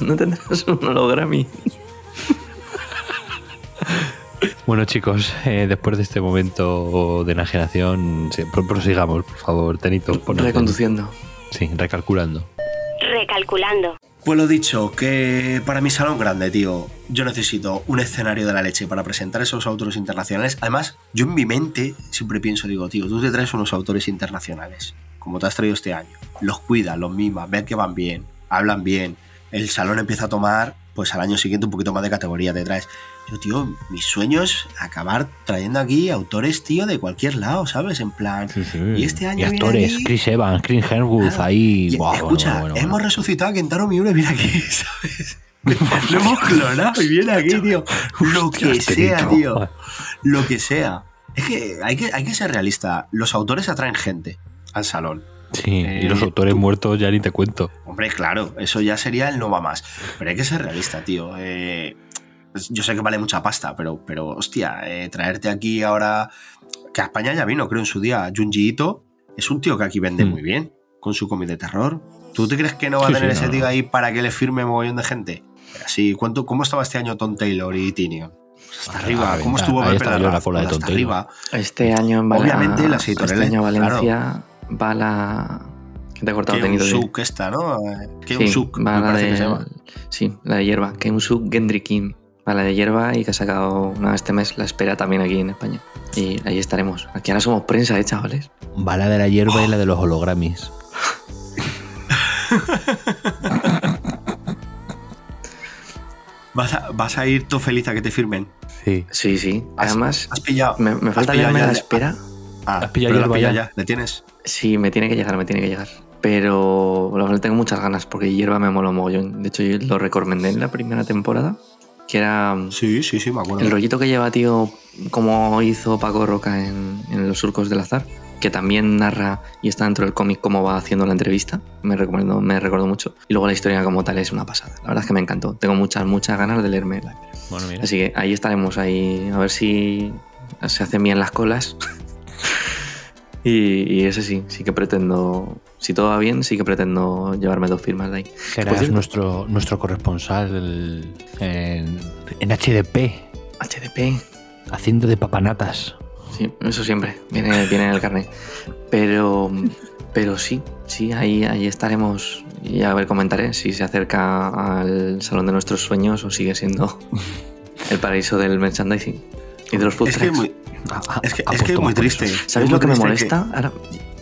No tendrás un hologrami. Bueno, chicos, eh, después de este momento de enajenación, sí, prosigamos, por favor, Tenito. Reconduciendo. Sí, recalculando. Recalculando. Pues lo dicho, que para mi salón grande, tío, yo necesito un escenario de la leche para presentar esos autores internacionales. Además, yo en mi mente siempre pienso, digo, tío, tú te traes unos autores internacionales, como te has traído este año. Los cuidas, los mimas, ves que van bien, hablan bien. El salón empieza a tomar, pues al año siguiente un poquito más de categoría te traes. Yo, tío, mi sueño es acabar trayendo aquí autores, tío, de cualquier lado, ¿sabes? En plan, y este año Y actores, aquí- Chris Evans, Chris Hemsworth, Claro. ahí. Y, escucha, bueno, bueno, bueno. hemos resucitado a Kentaro Miura y viene aquí, *laughs* ¿sabes? *laughs* *laughs* Lo hemos clonado y viene aquí, tío. Lo que Hostias, sea, tío. Lo que sea. Es que hay que, hay que ser realista. Los autores atraen gente al salón. Sí, y los Eh, autores tú- muertos ya ni te cuento. Hombre, claro, eso ya sería el no va más. Pero hay que ser realista, tío. Eh, Yo sé que vale mucha pasta, pero, pero hostia, eh, traerte aquí ahora. Que a España ya vino, creo, en su día. Junji Ito es un tío que aquí vende Mm. muy bien con su cómic de terror. ¿Tú te crees que no va Sí, a tener sí, ese no, tío ahí para que le firme mogollón de gente? Pero sí, ¿cuánto, ¿cómo estaba este año Tom Taylor y Tinion? Pues hasta Ah, arriba. ¿Cómo estuvo Ahí Pepe la cola de Pues Tom hasta Taylor. arriba. Este año en Val- Obviamente las editoriales, Este año claro. Valencia va la. ¿Qué te ha cortado, Tenito? Suk esta, ¿no? Eh, Keun Sí, Suk, va me la parece de, que se llama. Sí, la de hierba. Keumsuk Gendry Kim. Va la de hierba y que ha sacado una este mes la espera también aquí en España. Y ahí estaremos. Aquí ahora somos prensa, ¿eh, chavales? Va la de la hierba y la de los hologramis. *laughs* ¿Vas a, vas a ir tú feliz a que te firmen. Sí. Sí, sí. ¿Has- Además, ¿Has pillado? me, me falta pillado leerme ya la espera. Ah, ¿Has pillado hierba ya? ya. ¿Le tienes? Sí, me tiene que llegar, me tiene que llegar. Pero la verdad tengo muchas ganas porque hierba me mola mogollón. De hecho, yo lo recomendé en la primera temporada. Que era Sí, sí, sí, me acuerdo. el rollito que lleva, tío, como hizo Paco Roca en, en Los Surcos del Azar. Que también narra y está dentro del cómic cómo va haciendo la entrevista. Me recomiendo, me recuerdo mucho. Y luego la historia como tal es una pasada. La verdad es que me encantó. Tengo muchas, muchas ganas de leerme la Bueno, mira. Así que ahí estaremos ahí a ver si se hacen bien las colas. *laughs* y, y ese sí, sí que pretendo, si todo va bien, sí que pretendo llevarme dos firmas de ahí. Serás nuestro, nuestro corresponsal en, en HDP, HDP, haciendo de papanatas. sí, eso siempre, viene, viene en el carnet. Pero, pero sí, sí, ahí, ahí estaremos y a ver, comentaré si se acerca al salón de nuestros sueños o sigue siendo *laughs* el paraíso del merchandising y de los food Es que es muy, que, es, apuesto que es muy triste. eso. ¿Sabes Es lo que me molesta? Ahora,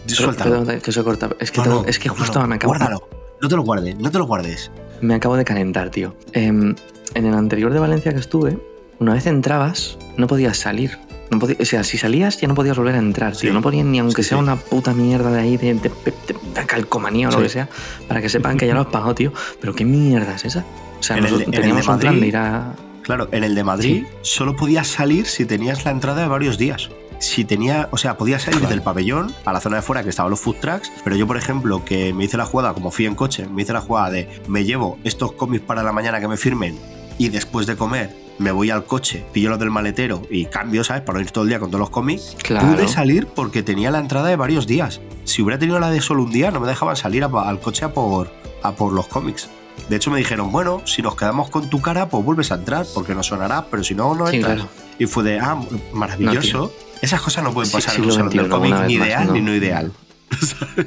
Suéltalo. Perdón, que se corta. Es que, No, tengo- no, es que justo no, me, acabo, Guárdalo. No te lo guardes, no te lo guardes. me acabo de calentar, tío. Em, en el anterior de Valencia que estuve, una vez entrabas, no podías salir. No o sea, si salías ya no podías volver a entrar, tío. No ponían ni aunque Sí, sea sí. una puta mierda de ahí, de, de- de- de calcomanía o lo que sea, para que sepan que ya lo has pagado, tío. Pero qué mierda es esa. O sea, el teníamos un plan de ir a. Claro, en el de Madrid solo podías salir si tenías la entrada de varios días. Si tenía, o sea, podías salir del pabellón a la zona de fuera que estaban los food trucks, pero yo, por ejemplo, que me hice la jugada, como fui en coche, me hice la jugada de me llevo estos cómics para la mañana que me firmen y después de comer me voy al coche, pillo los del maletero y cambio, ¿sabes? Para no ir todo el día con todos los cómics. Claro. Pude salir porque tenía la entrada de varios días. Si hubiera tenido la de solo un día, no me dejaban salir a- al coche a por, a por los cómics. De hecho, me dijeron, bueno, si nos quedamos con tu cara, pues vuelves a entrar, porque nos sonará, pero si no, no Sí, entras. claro. Y fue de, ah, maravilloso. Esas cosas no pueden Sí, pasar en un salón del cómic, ni más, ideal no. ni no ideal. *laughs*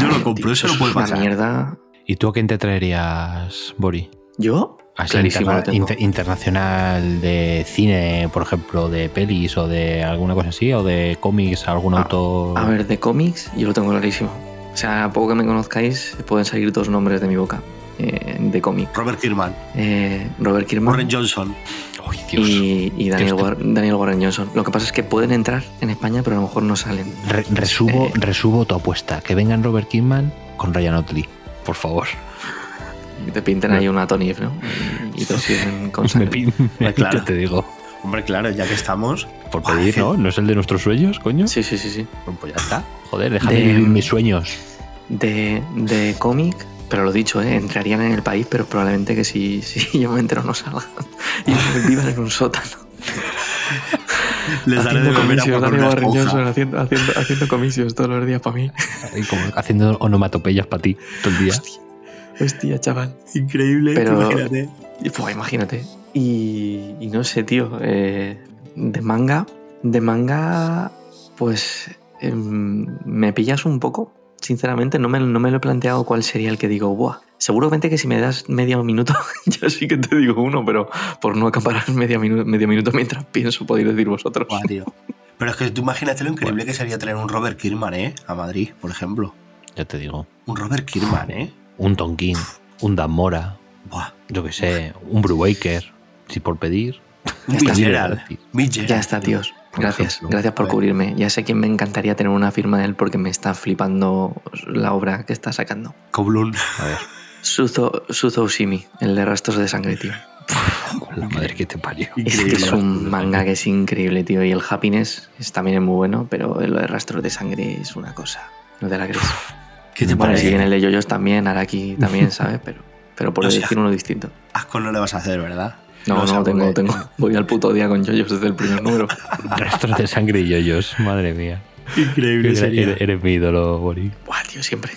Yo lo compro, eso no puede una pasar. mierda. ¿Y tú a quién te traerías, Bori? ¿Yo? Así Clarísimo interna- inter- internacional de cine, por ejemplo, de pelis o de alguna cosa así, o de cómics, algún Ah, autor. A ver, de cómics yo lo tengo clarísimo. O sea, a poco que me conozcáis, pueden salir dos nombres de mi boca eh, de cómic. Robert Kirkman, Eh, Robert Kirkman Warren Johnson. Ay, Dios. y, y Daniel, Dios, War- Daniel Warren Johnson. Lo que pasa es que pueden entrar en España, pero a lo mejor no salen. Re- resubo, Eh. resubo tu apuesta. Que vengan Robert Kidman con Ryan Otley, por favor. Y te pinten ahí una Tony, ¿no? Y, y te sirven *laughs* con Me pin- Pues *laughs* claro. Te digo. Hombre, claro, ya que estamos. Por pedir, ¿no? ¿No es el de nuestros sueños, coño? Sí, sí, sí, sí. Pues ya está. Joder, déjame De- vivir mis sueños. De, de cómic, pero lo dicho, ¿eh? entrarían en el país, pero probablemente que si, *laughs* si yo me entero no salgan. Y vivan en un sótano. Les daré de haciendo beber comicios, haciendo, haciendo, haciendo comicios todos los días para mí. Como haciendo onomatopeyas para ti todo el día. Hostia, chaval. Increíble, Pero- imagínate. Y, Pues imagínate. Y, y no sé, tío. eh, de manga. De manga. Pues. Em, me pillas un poco. Sinceramente, no me, no me lo he planteado cuál sería el que digo, buah. Seguramente que si me das medio minuto, *laughs* yo sí que te digo uno, pero por no acaparar medio minuto, medio minuto mientras pienso, podéis decir vosotros. Buah, tío. Pero es que tú imagínate lo increíble que sería tener un Robert Kirkman, ¿eh? A Madrid, por ejemplo. Ya te digo. Un Robert Kirkman, ¿eh? Un Tonkin, un Dan Mora, Buah. yo que sé, un Brubaker, si por pedir. Mitch Gerald. Ya está, tío. tíos. Gracias. ejemplo. Gracias por cubrirme. Ya sé quién me encantaría tener una firma de él porque me está flipando la obra que está sacando. Kowloon. A ver, Suzo, Suzo Ushimi, el de rastros de sangre, tío. la madre que te parió. Es que es un manga que es increíble, tío. Y el Happiness es, también es muy bueno, pero lo de rastros de sangre es una cosa. No te la crees. ¿Qué te Bueno, parece? si viene el de Yoyos también, Araki también, ¿sabes? Pero, pero por *laughs* decir uno distinto. Asco no le vas a hacer, ¿verdad? No, No, tengo. Voy al puto día con yoyos desde el primer número. *laughs* Restos de sangre y yoyos, madre mía. Increíble Eres, sería. eres- eres mi ídolo, Boris. Buah, tío, siempre.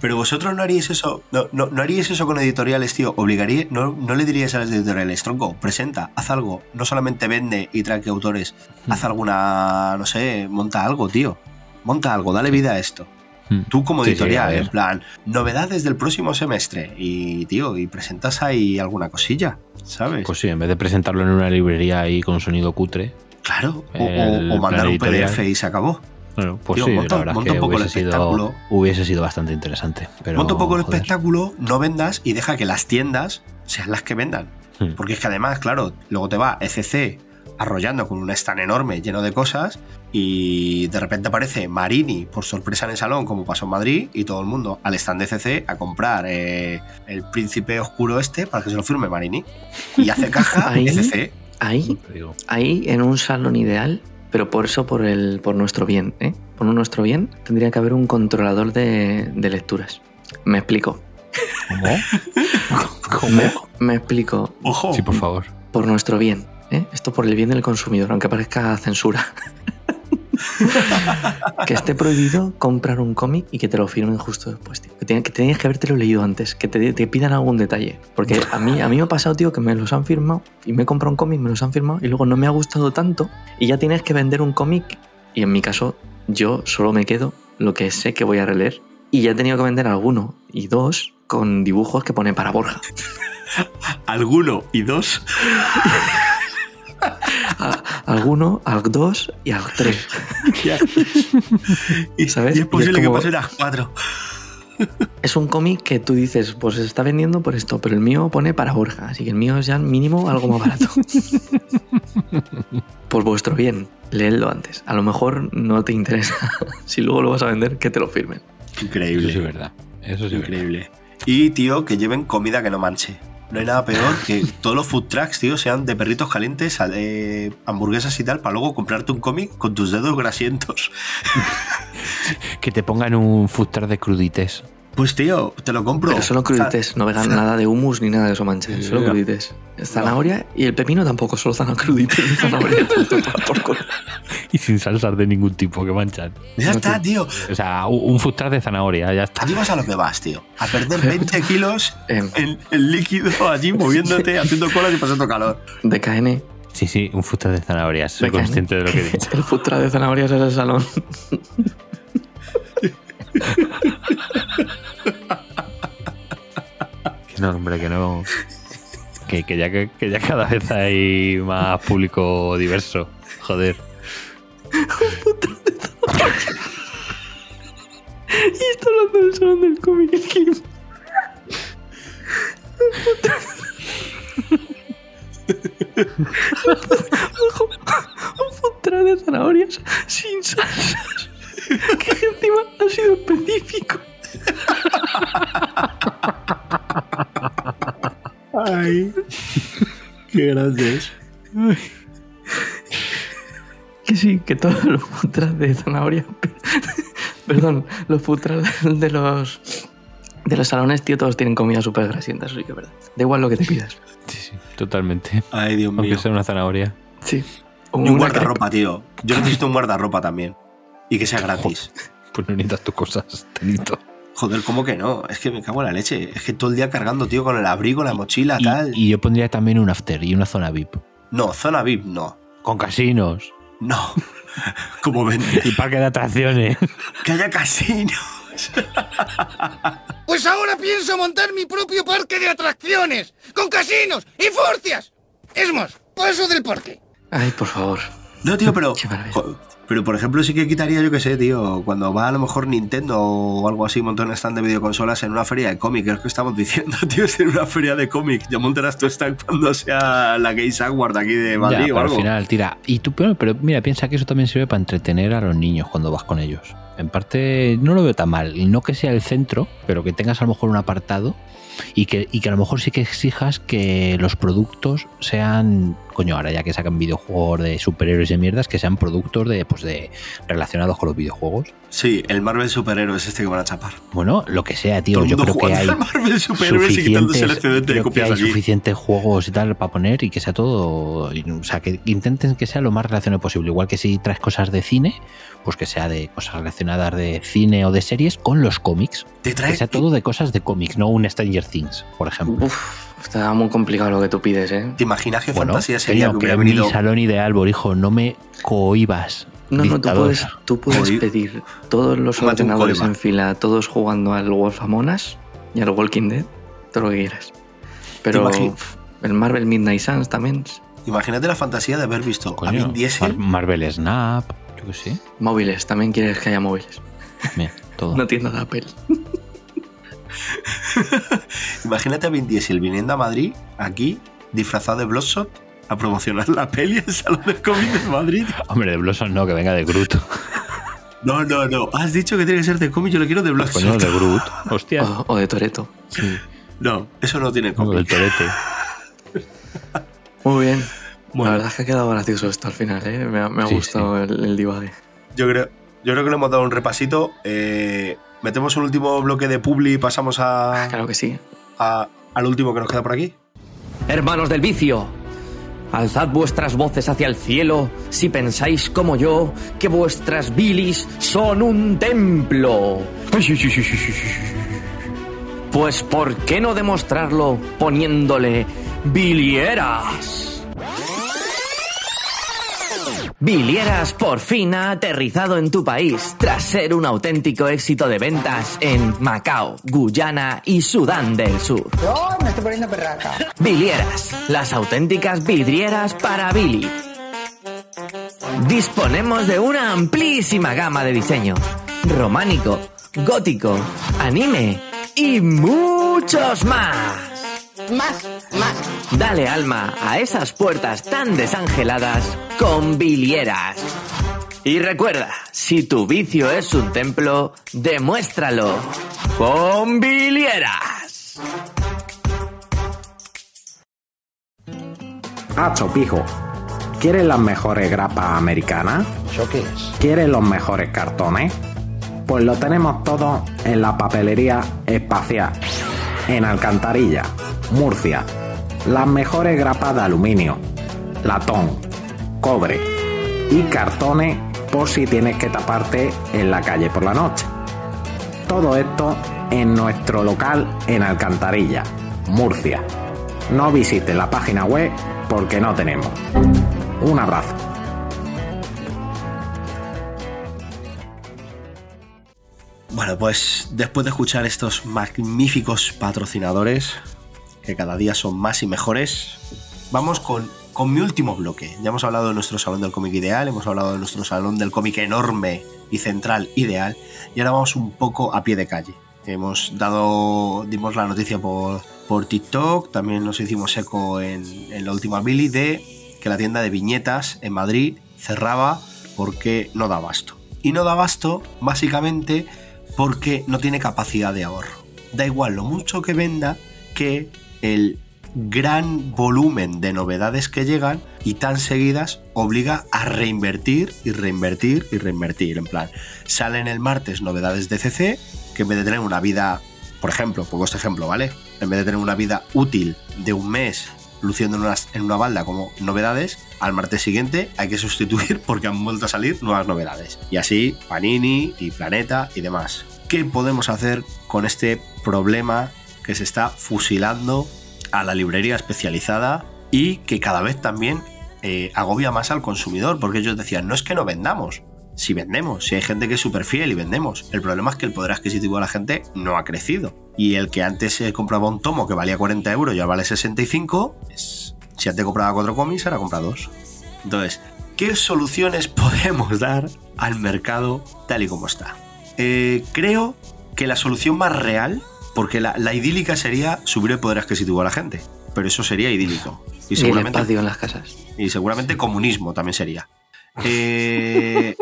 Pero vosotros no haríais eso, no, no, no haríais eso con editoriales, tío. Obligaría, no, no le diríais a las editoriales, tronco, presenta, haz algo. No solamente vende y trae autores, haz alguna, no sé, monta algo, tío. Monta algo, dale vida a esto. Hmm. Tú como Sí, sí, editorial, en plan, novedades del próximo semestre. Y, tío, y presentas ahí alguna cosilla, ¿sabes? Pues sí, en vez de presentarlo en una librería ahí con sonido cutre, claro. O, el o- o mandar un. PDF y se acabó. bueno, pues sí, monta- la verdad monta es que un poco el sido, espectáculo. hubiese sido bastante interesante. Pero, Monta un poco el joder. espectáculo, no vendas y deja que las tiendas sean las que vendan. Hmm. Porque es que además, claro, luego te va ECC arrollando con un stand enorme lleno de cosas y de repente aparece Marini por sorpresa en el salón como pasó en Madrid y todo el mundo al stand de ECC a comprar eh, el príncipe oscuro este para que se lo firme Marini y hace caja Ahí-. Ahí, ahí, en un salón ideal, pero por eso, por, el, por nuestro bien, ¿eh? Por nuestro bien, tendría que haber un controlador de, de lecturas. Me explico. ¿Cómo? *laughs* Me, me explico. Ojo, Sí, por favor. Por nuestro bien. ¿eh? Esto por el bien del consumidor, aunque parezca censura. Que esté prohibido comprar un cómic y que te lo firmen justo después, tío. Que, tenías que habértelo leído antes, que te, te pidan algún detalle. Porque a mí, a mí me ha pasado, tío, que me los han firmado y me he comprado un cómic, me los han firmado y luego no me ha gustado tanto y ya tienes que vender un cómic y en mi caso yo solo me quedo lo que sé que voy a releer y ya he tenido que vender alguno y dos con dibujos que pone para Borja. alguno y dos. *laughs* A- alguno, al dos y al tres. *laughs* *laughs* Y, ¿Sabes? y es posible Y es como- que pasen a cuatro. Es un cómic que tú dices, pues se está vendiendo por esto, pero el mío pone para Borja, así que el mío es ya mínimo algo más barato. *laughs* por vuestro bien, leedlo antes. A lo mejor no te interesa. si luego lo vas a vender, que te lo firmen. Eso Increíble. sí es verdad. Eso sí es verdad. Increíble. Y, tío, que lleven comida que no manche. No hay nada peor que todos los food trucks, tío, sean de perritos calientes, de hamburguesas y tal, para luego comprarte un cómic con tus dedos grasientos. *laughs* Que te pongan un food truck de crudites. Pues, tío, te lo compro. Pero solo crudites, no vegan *laughs* nada de humus ni nada de eso mancha. Solo Ya. crudites. Zanahoria y el pepino tampoco, solo zanahoria crudites y zanahoria. *laughs* Por culo. Y sin salsas de ningún tipo que manchan. Ya está, tío. O sea, un truck de zanahoria, ya está. Allí vas a lo que vas, tío. A perder 20 *laughs* kilos Em, en, en líquido allí, moviéndote, haciendo colas y pasando calor. DKN, Sí, sí, un truck de zanahorias. Soy consciente de lo que he dicho. el futra de zanahorias es el salón. Que no, hombre, que no. Que, ya, que, cada vez hay más público diverso. Joder. Y está hablando del salón del cómic. es que- Un futra de zanahorias sin salsas. *laughs* Que encima ha sido específico. Ay, qué grandes. Que sí, que todos los futras de zanahoria. Perdón, los futras de los. De los salones, tío, todos tienen comida súper grasienta, eso sí que es verdad. Da igual lo que te pidas. Sí, sí, totalmente. Ay, Dios mío. Aunque sea una zanahoria. Sí. Y un Una guardarropa, tío. Yo necesito un guardarropa también. Y que sea gratis. Pues no necesitas tus cosas, Tenito. Joder, ¿cómo que no? Es que me cago en la leche. Es que todo el día cargando, tío, con el abrigo, la mochila, Y, tal. y yo pondría también un after y una zona VIP. No, zona VIP no. Con casinos. No. *laughs* Como vende. Y parque de atracciones. Que haya casino. Pues ahora pienso montar mi propio parque de atracciones, con casinos y furcias. Es más, paso del parque. Ay, por favor. No, tío, *laughs* pero. Qué Pero por ejemplo, sí que quitaría, yo que sé, tío, cuando va a lo mejor Nintendo o algo así, montar un stand de videoconsolas en una feria de cómic, es lo que estamos diciendo, *laughs* tío, es en una feria de cómic. Ya montarás tu stand cuando sea la Games Award aquí de Madrid Ya, o pero al algo. final, tira. Y tú, pero, pero mira, piensa que eso también sirve para entretener a los niños cuando vas con ellos. En parte no lo veo tan mal. No que sea el centro, pero que tengas a lo mejor un apartado y que, y que a lo mejor sí que exijas que los productos sean, coño, ahora ya que sacan videojuegos de superhéroes y mierdas, que sean productos de, pues de relacionados con los videojuegos. Sí, el Marvel Superhéroes este que van a chapar. Bueno, lo que sea, tío. Todo Yo creo que hay Marvel Superhéroes y quitándose el suficientes, excedente de creo que copias hay allí. suficientes juegos y tal para poner y que sea todo. O sea, que intenten que sea lo más relacionado posible. Igual que si traes cosas de cine, pues que sea de cosas relacionadas de cine o de series con los cómics. Te trae- Que sea todo de cosas de cómics, no un Stranger Things, por ejemplo. Uf, está muy complicado lo que tú pides, ¿eh? ¿Te imaginas qué Bueno, fantasía sería que que hubiera venido? mi salón ideal, Borijo, no me cohibas. No, no, tú puedes, tú puedes pedir todos los ordenadores en fila, todos jugando al Wolf Among Us y al Walking Dead, todo lo que quieras. Pero el Marvel Midnight Suns también, Imagínate la fantasía de haber visto a Coño, Vin Diesel. Mar- Marvel Snap, yo qué sé. móviles, también quieres que haya móviles. Mira, todo. *laughs* Una tienda de Apple. *laughs* Imagínate a Vin Diesel viniendo a Madrid, aquí, disfrazado de Bloodshot, a promocionar la peli en el Salón de Cómic de Madrid. Hombre, de Blossom no, que venga de Groot. No, no, no. Has dicho que tiene que ser de cómic, yo lo quiero de Bloodshot. Coño, de Groot. Hostia. O, o de Toreto. Sí. No, eso no tiene cómic. del torete. Muy bien. Bueno. La verdad es que ha quedado gracioso esto al final, ¿eh? Me ha, me ha Sí, gustado El, el divague. Yo creo, yo creo que le hemos dado un repasito. Eh, metemos un último bloque de publi y pasamos a, Claro que sí. a- al último que nos queda por aquí. Hermanos del vicio, alzad vuestras voces hacia el cielo si pensáis como yo que vuestras bilis son un templo. Pues ¿por qué no demostrarlo poniéndole bilieras? Bilieras por fin ha aterrizado en tu país tras ser un auténtico éxito de ventas en Macao, Guyana y Sudán del Sur. me estoy poniendo perraca. Bilieras, las auténticas vidrieras para Billy. Disponemos de una amplísima gama de diseños. Románico, gótico, anime y muchos más. Más, más. Dale alma a esas puertas tan desangeladas con bilieras. Y recuerda, si tu vicio es un templo, demuéstralo con bilieras. Hacho, pijo. ¿Quieres las mejores grapas americanas? ¿Eso qué es? ¿Quieres los mejores cartones? Pues lo tenemos todo en la papelería espacial. En Alcantarilla, Murcia. Las mejores grapas de aluminio, latón, cobre y cartones por si tienes que taparte en la calle por la noche. Todo esto en nuestro local en Alcantarilla, Murcia. No visites la página web porque no tenemos. Un abrazo. Bueno, pues después de escuchar estos magníficos patrocinadores, que cada día son más y mejores, vamos con, con mi último bloque. Ya hemos hablado de nuestro salón del cómic ideal, hemos hablado de nuestro salón del cómic enorme y central ideal, y ahora vamos un poco a pie de calle. Hemos dado, dimos la noticia por, por TikTok, también nos hicimos eco en, en la última Billy de que la tienda de viñetas en Madrid cerraba porque no da abasto. Y no da abasto básicamente porque no tiene capacidad de ahorro. Da igual lo mucho que venda que el gran volumen de novedades que llegan y tan seguidas obliga a reinvertir y reinvertir y reinvertir. En plan, salen el martes novedades de CC que en vez de tener una vida, por ejemplo, pongo este ejemplo, ¿vale? En vez de tener una vida útil de un mes luciendo en una, en una balda como novedades, al martes siguiente hay que sustituir *laughs* porque han vuelto a salir nuevas novedades. Y así Panini y Planeta y demás. ¿Qué podemos hacer con este problema que se está fusilando a la librería especializada y que cada vez también eh, agobia más al consumidor? Porque ellos decían, no es que no vendamos, si vendemos, si hay gente que es súper fiel y vendemos. El problema es que el poder adquisitivo de la gente no ha crecido. Y el que antes se compraba un tomo que valía 40 euros y ahora vale 65, es, si antes compraba cuatro cómics, ahora compra dos. Entonces, ¿qué soluciones *laughs* podemos dar al mercado tal y como está? Eh, creo que la solución más real, porque la, la, idílica sería subir el poder adquisitivo a la gente, pero eso sería idílico. Y, y seguramente, el espacio en las casas. Y seguramente comunismo también sería. *laughs* Eh,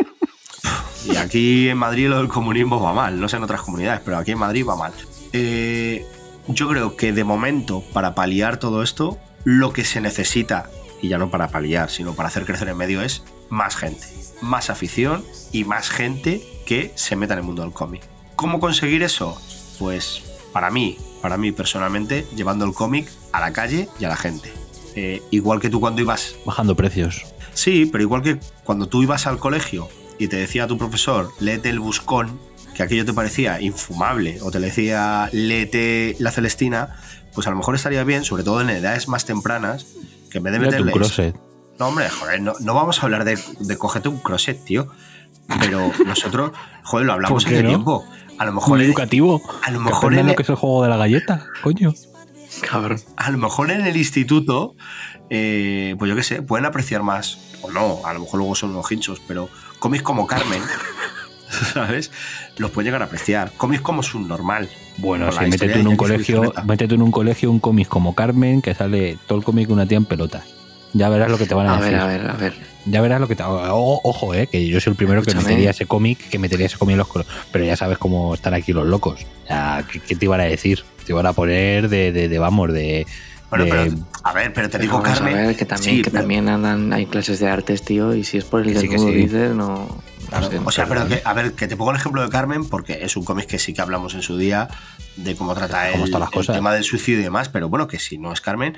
Y aquí en Madrid lo del comunismo va mal, no sé en otras comunidades, pero aquí en Madrid va mal. Eh, yo creo que de momento, para paliar todo esto, lo que se necesita, y ya no para paliar, sino para hacer crecer el medio, es más gente, más afición y más gente que se meta en el mundo del cómic. ¿Cómo conseguir eso? Pues para mí, para mí personalmente, llevando el cómic a la calle y a la gente. Eh, igual que tú cuando ibas... Bajando precios. Sí, pero igual que cuando tú ibas al colegio y te decía tu profesor, léete el buscón, que aquello te parecía infumable, o te decía, léete la Celestina, pues a lo mejor estaría bien, sobre todo en edades más tempranas, que en vez de Léete un meterles... crosset. No, hombre, joder, no, no vamos a hablar de, de cogerte un crosset, tío. Pero nosotros, joder, lo hablamos ¿Por qué hace no? tiempo. A lo mejor Muy educativo. a lo mejor en- lo que es el juego de la galleta, coño. Cabrón. a lo mejor en el instituto, eh, pues yo qué sé, pueden apreciar más, o no, a lo mejor luego son unos hinchos, pero cómics como Carmen, *laughs* ¿sabes? Los pueden llegar a apreciar. Cómics como Subnormal. Bueno, si métete en un colegio, métete en un colegio un cómic como Carmen, que sale todo el cómic una tía en pelotas. Ya verás lo que te van a, A decir. ver, a ver, a ver. Ya verás lo que te. o- Ojo, eh, que yo soy el primero que metería ese cómic, que metería ese cómic en los colos. Pero ya sabes cómo están aquí los locos. O sea, ¿qué, qué te iban a decir? Te iban a poner de, de, de, vamos, de. Bueno, de- pero, a ver, pero te digo, Vamos Carmen. a ver, que también, sí, que pero- también andan, hay clases de artes, tío, y si es por el Que sí, que desnudo, sí. dices, no. no Claro, sé, o sea, pero- pero que, a ver, que te pongo el ejemplo de Carmen, porque es un cómic que sí que hablamos en su día de cómo trata Cómo el, están las el cosas. tema del suicidio y demás, pero bueno, que si no es Carmen,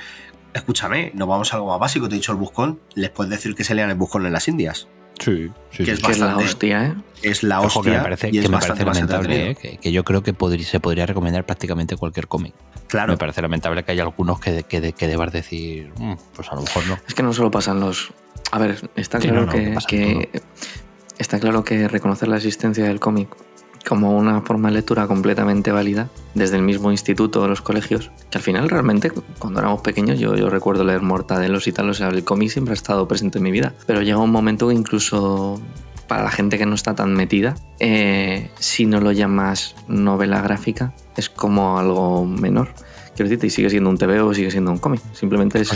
escúchame, nos vamos a algo más básico, te he dicho el buscón, les puedes decir que se lean el buscón en las Indias, Sí, sí, que sí. es que es la bastante, hostia, ¿eh? es la Ojo, que hostia me parece, y que me parece lamentable, eh, que, que yo creo que podría- se podría recomendar prácticamente cualquier cómic. Claro, Me parece lamentable que haya algunos que, que, que debas decir, "Mm, pues a lo mejor no. Es que no solo pasan los. A ver, está Sí, claro no, no, que que, pasa que- está claro que reconocer la existencia del cómic como una forma de lectura completamente válida desde el mismo instituto o los colegios, que al final realmente cuando éramos pequeños yo, recuerdo leer Mortadelos y tal, o sea, el cómic siempre ha estado presente en mi vida, pero llega un momento que incluso para la gente que no está tan metida, eh, si no lo llamas novela gráfica, es como algo menor. Quiero decirte, y sigue siendo un TV o sigue siendo un cómic. Simplemente es,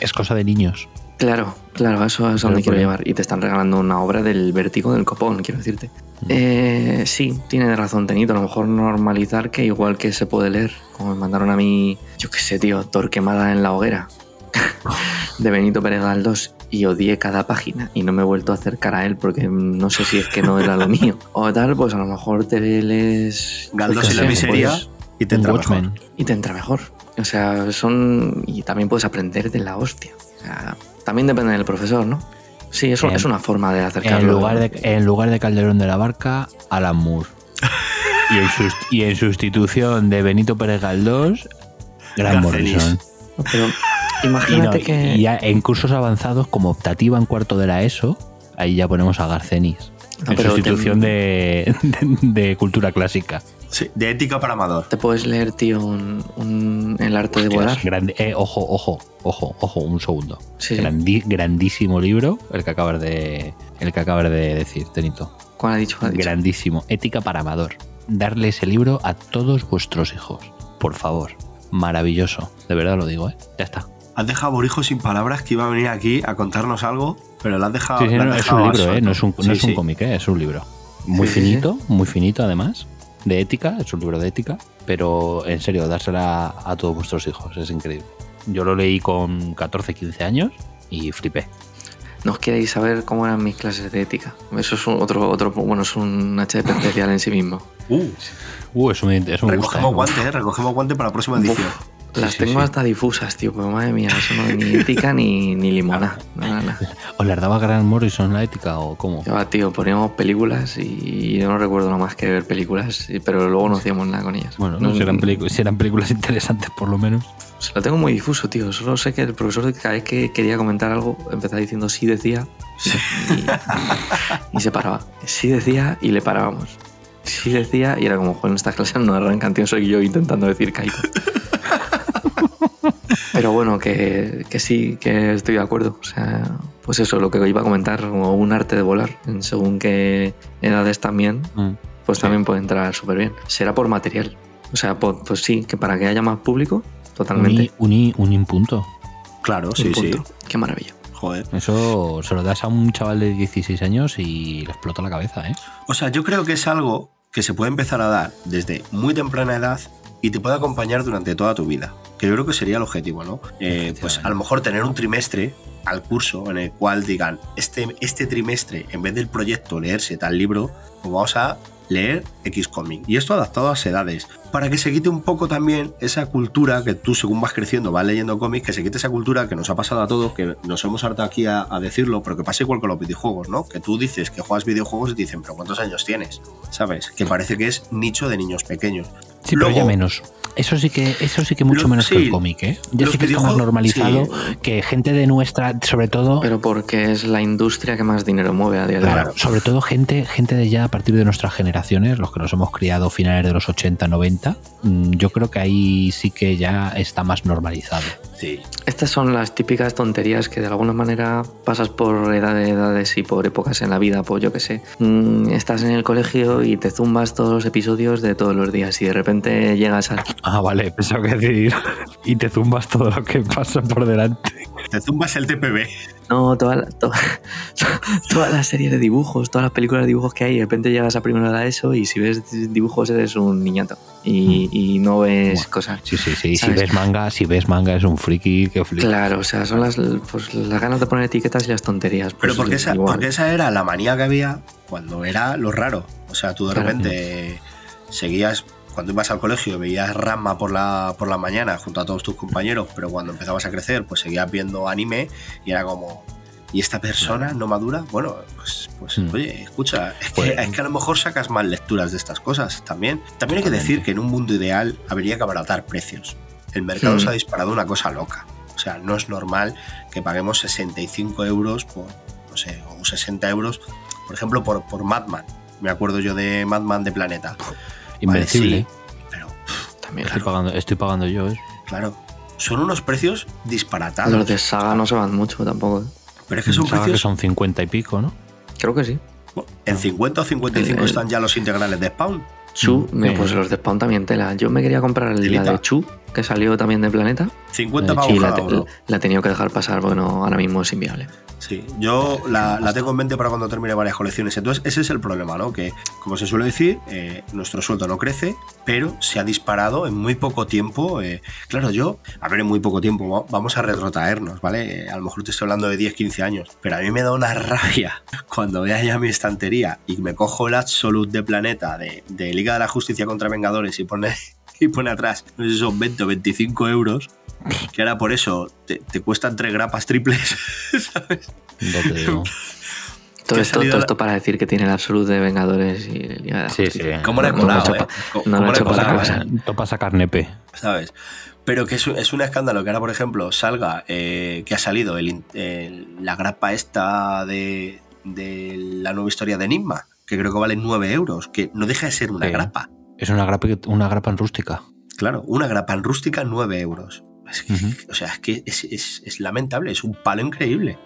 Es cosa de niños. Claro, claro, eso es donde quiero llevar. Y te están regalando una obra del vértigo del copón, quiero decirte. Eh, sí, tiene razón Tenito. A lo mejor normalizar que igual que se puede leer, como me mandaron a mí, yo qué sé, tío, Torquemada en la hoguera, *laughs* de Benito Pérez Galdós, y odié cada página y no me he vuelto a acercar a él porque no sé si es que no era lo mío. *laughs* O tal, pues a lo mejor te lees... Galdós y la miseria pues, y te entra mejor. Y te entra mejor. O sea, son. Y también puedes aprender de la hostia. O sea, también depende del profesor, ¿no? Sí, eso En- es una forma de acercarlo. En lugar de, en lugar de Calderón de la Barca, Alan Moore. *laughs* Y en, sus- y en sustitución de Benito Pérez Galdós, Garcenis. Morrison. Pero Y, no- imagínate que. y ya en cursos avanzados, como optativa en cuarto de la ESO, ahí ya ponemos a Garcenis. No, en pero sustitución te- de, de- de cultura clásica. Sí, de ética para amador. Te puedes leer, tío, un, un- el arte de volar. Grande- eh, ojo, ojo, ojo, ojo, un segundo. Sí. Grandi- grandísimo libro, el que acabas de, el que acabas de decir, Tenito. ¿Cuál ha dicho? ¿Cuál ha dicho? Grandísimo. Ética para amador. Darle ese libro a todos vuestros hijos. Por favor. Maravilloso. De verdad lo digo, ¿eh? Ya está. Has dejado a Borijo sin palabras que iba a venir aquí a contarnos algo, pero lo has dejado. Sí, sí, lo has no, es un libro, ¿eh? No es un, no Sí, es un sí. cómic, ¿eh? Es un libro. Muy Sí, sí, sí. finito, muy finito además. De ética, es un libro de ética. Pero en serio, dársela a todos vuestros hijos. Es increíble. Yo lo leí con 14, 15 años y flipé. ¿No os queréis saber cómo eran mis clases de ética? Eso es un otro, otro bueno, es un HP especial en sí mismo. Uh, Uh, eso me, eso me gusta. recogemos ¿eh? guante, ¿eh? Recogemos guante para la próxima edición. Uf, las sí, tengo sí. hasta difusas, tío, pero madre mía, eso no es ni ética ni, ni limona. Nada, nada. ¿Os las daba Grant Morrison la ética o cómo? Va, tío, poníamos películas y yo no recuerdo nada más que ver películas, pero luego no hacíamos nada con ellas. Bueno, no, si, eran si eran películas interesantes por lo menos. Se lo tengo muy difuso, tío. Solo sé que el profesor cada vez que quería comentar algo empezaba diciendo sí decía y, y se paraba. Sí decía y le parábamos. Sí decía y era como, joder, en estas clases no arrancan, tío, soy yo intentando decir Kaito. Pero bueno, que, que sí, que estoy de acuerdo. O sea, pues eso, lo que iba a comentar, como un arte de volar, en según qué edades también, Mm. pues también puede entrar súper bien. Será por material. O sea, por- pues sí, que para que haya más público, totalmente. Uní, uní, uní un punto. Claro, Un sí, sí. Qué maravilla. Joder. Eso se lo das a un chaval de 16 años y le explota la cabeza, ¿eh? O sea, yo creo que es algo que se puede empezar a dar desde muy temprana edad y te puede acompañar durante toda tu vida. Que yo creo que sería el objetivo, ¿no? Eh, pues a lo mejor tener un trimestre al curso en el cual digan, este, este trimestre, en vez del proyecto leerse tal libro, pues vamos a leer X cómic. Y esto adaptado a las edades. Para que se quite un poco también esa cultura que tú, según vas creciendo, vas leyendo cómics, que se quite esa cultura que nos ha pasado a todos, que nos hemos hartado aquí a, a decirlo, pero que pasa igual con los videojuegos, ¿no? Que tú dices que juegas videojuegos y te dicen, pero ¿cuántos años tienes? ¿Sabes? Que parece que es nicho de niños pequeños. Sí, pero ya menos. Eso sí que, eso sí que mucho Lo- menos que el cómic, ¿eh? Ya los sí que está más normalizado sí. que gente de nuestra, sobre todo. Pero porque es la industria que más dinero mueve a día de hoy. Claro, sobre todo gente, gente de ya a partir de nuestras generaciones, los que nos hemos criado finales de los 80, 90, mm, yo creo que ahí sí que ya está más normalizado. Sí. Estas son las típicas tonterías que de alguna manera pasas por edades, edades y por épocas en la vida, pues yo qué sé. Mm, estás en el colegio y te zumbas todos los episodios de todos los días y de repente llegas al... Ah, vale, pensaba que decir. Y te zumbas todo lo que pasa por delante. Te zumbas el TPB. No, toda la, to- *laughs* toda la serie de dibujos, todas las películas de dibujos que hay, de repente llegas a primero de eso y si ves dibujos eres un niñato y, y no ves cosas. Sí, sí, sí. Si ves manga, si ves manga es un friki que flipa. Claro, o sea, son las, pues, las ganas de poner etiquetas y las tonterías. Pero pues, porque esa, porque esa era la manía que había cuando era lo raro. O sea, tú de Claro. repente seguías, cuando ibas al colegio, veías Rama por la, por la mañana junto a todos tus compañeros, pero cuando empezabas a crecer, pues seguías viendo anime y era como. ¿Y esta persona no madura? Bueno, pues, pues Mm. oye, escucha, es que, Pues- es que a lo mejor sacas más lecturas de estas cosas también. También hay que decir que en un mundo ideal habría que abaratar precios. El mercado Mm. se ha disparado una cosa loca. O sea, no es normal que paguemos 65 euros por, no sé, o 60 euros, por ejemplo, por, por Madman. Me acuerdo yo de Madman de Planeta. Invencible. sí, pero También, Estoy, claro. pagando, estoy pagando yo, ¿eh? claro, son unos precios disparatados. Los de saga no se van mucho tampoco. ¿eh? Pero es que son precios. que son 50 y pico, ¿no? Creo que sí. En 50 o 55 El- el- están ya los integrales de Spawn. Chu, Mm, sí. pues los de Spawn también tela. Yo me quería comprar el- la de Chu, que salió también de Planeta, 50 Eh, pavos la, te- la he tenido que dejar pasar porque no, ahora mismo es inviable. Sí, yo la, la tengo en mente para cuando termine varias colecciones. Entonces, ese es el problema, ¿no? Que, como se suele decir, eh, nuestro sueldo no crece, pero se ha disparado en muy poco tiempo. eh, claro, yo, a ver, en muy poco tiempo, va- vamos a retrotraernos, ¿vale? A lo mejor te estoy hablando de 10, 15 años, pero a mí me da una *laughs* rabia cuando vea ya mi estantería y me cojo el Absolute de Planeta de, de Liga de la Justicia contra Vengadores y pone, y pone atrás, no sé si son 20 o 25 euros. Que ahora por eso te, te cuestan tres grapas triples, *laughs* ¿sabes? No te digo. Todo esto, la- para decir que tiene el absoluto de Vengadores y Liga de la Sí, Justicia. sí. ¿Cómo No, no lo he eh? pa- ¿Cómo- no lo he hecho para. Topa sacar nepe. ¿sabes? Pero que es, un- es un escándalo que ahora, por ejemplo, salga eh, que ha salido el in- el- la grapa esta de, de la nueva historia de Enigma, que creo que vale 9 euros, que no deja de ser una Sí. grapa. Es una grapa, una grapa en rústica. Claro, una grapa en rústica, 9 euros. Es que-. O sea, es que es, es- es lamentable, es un palo increíble.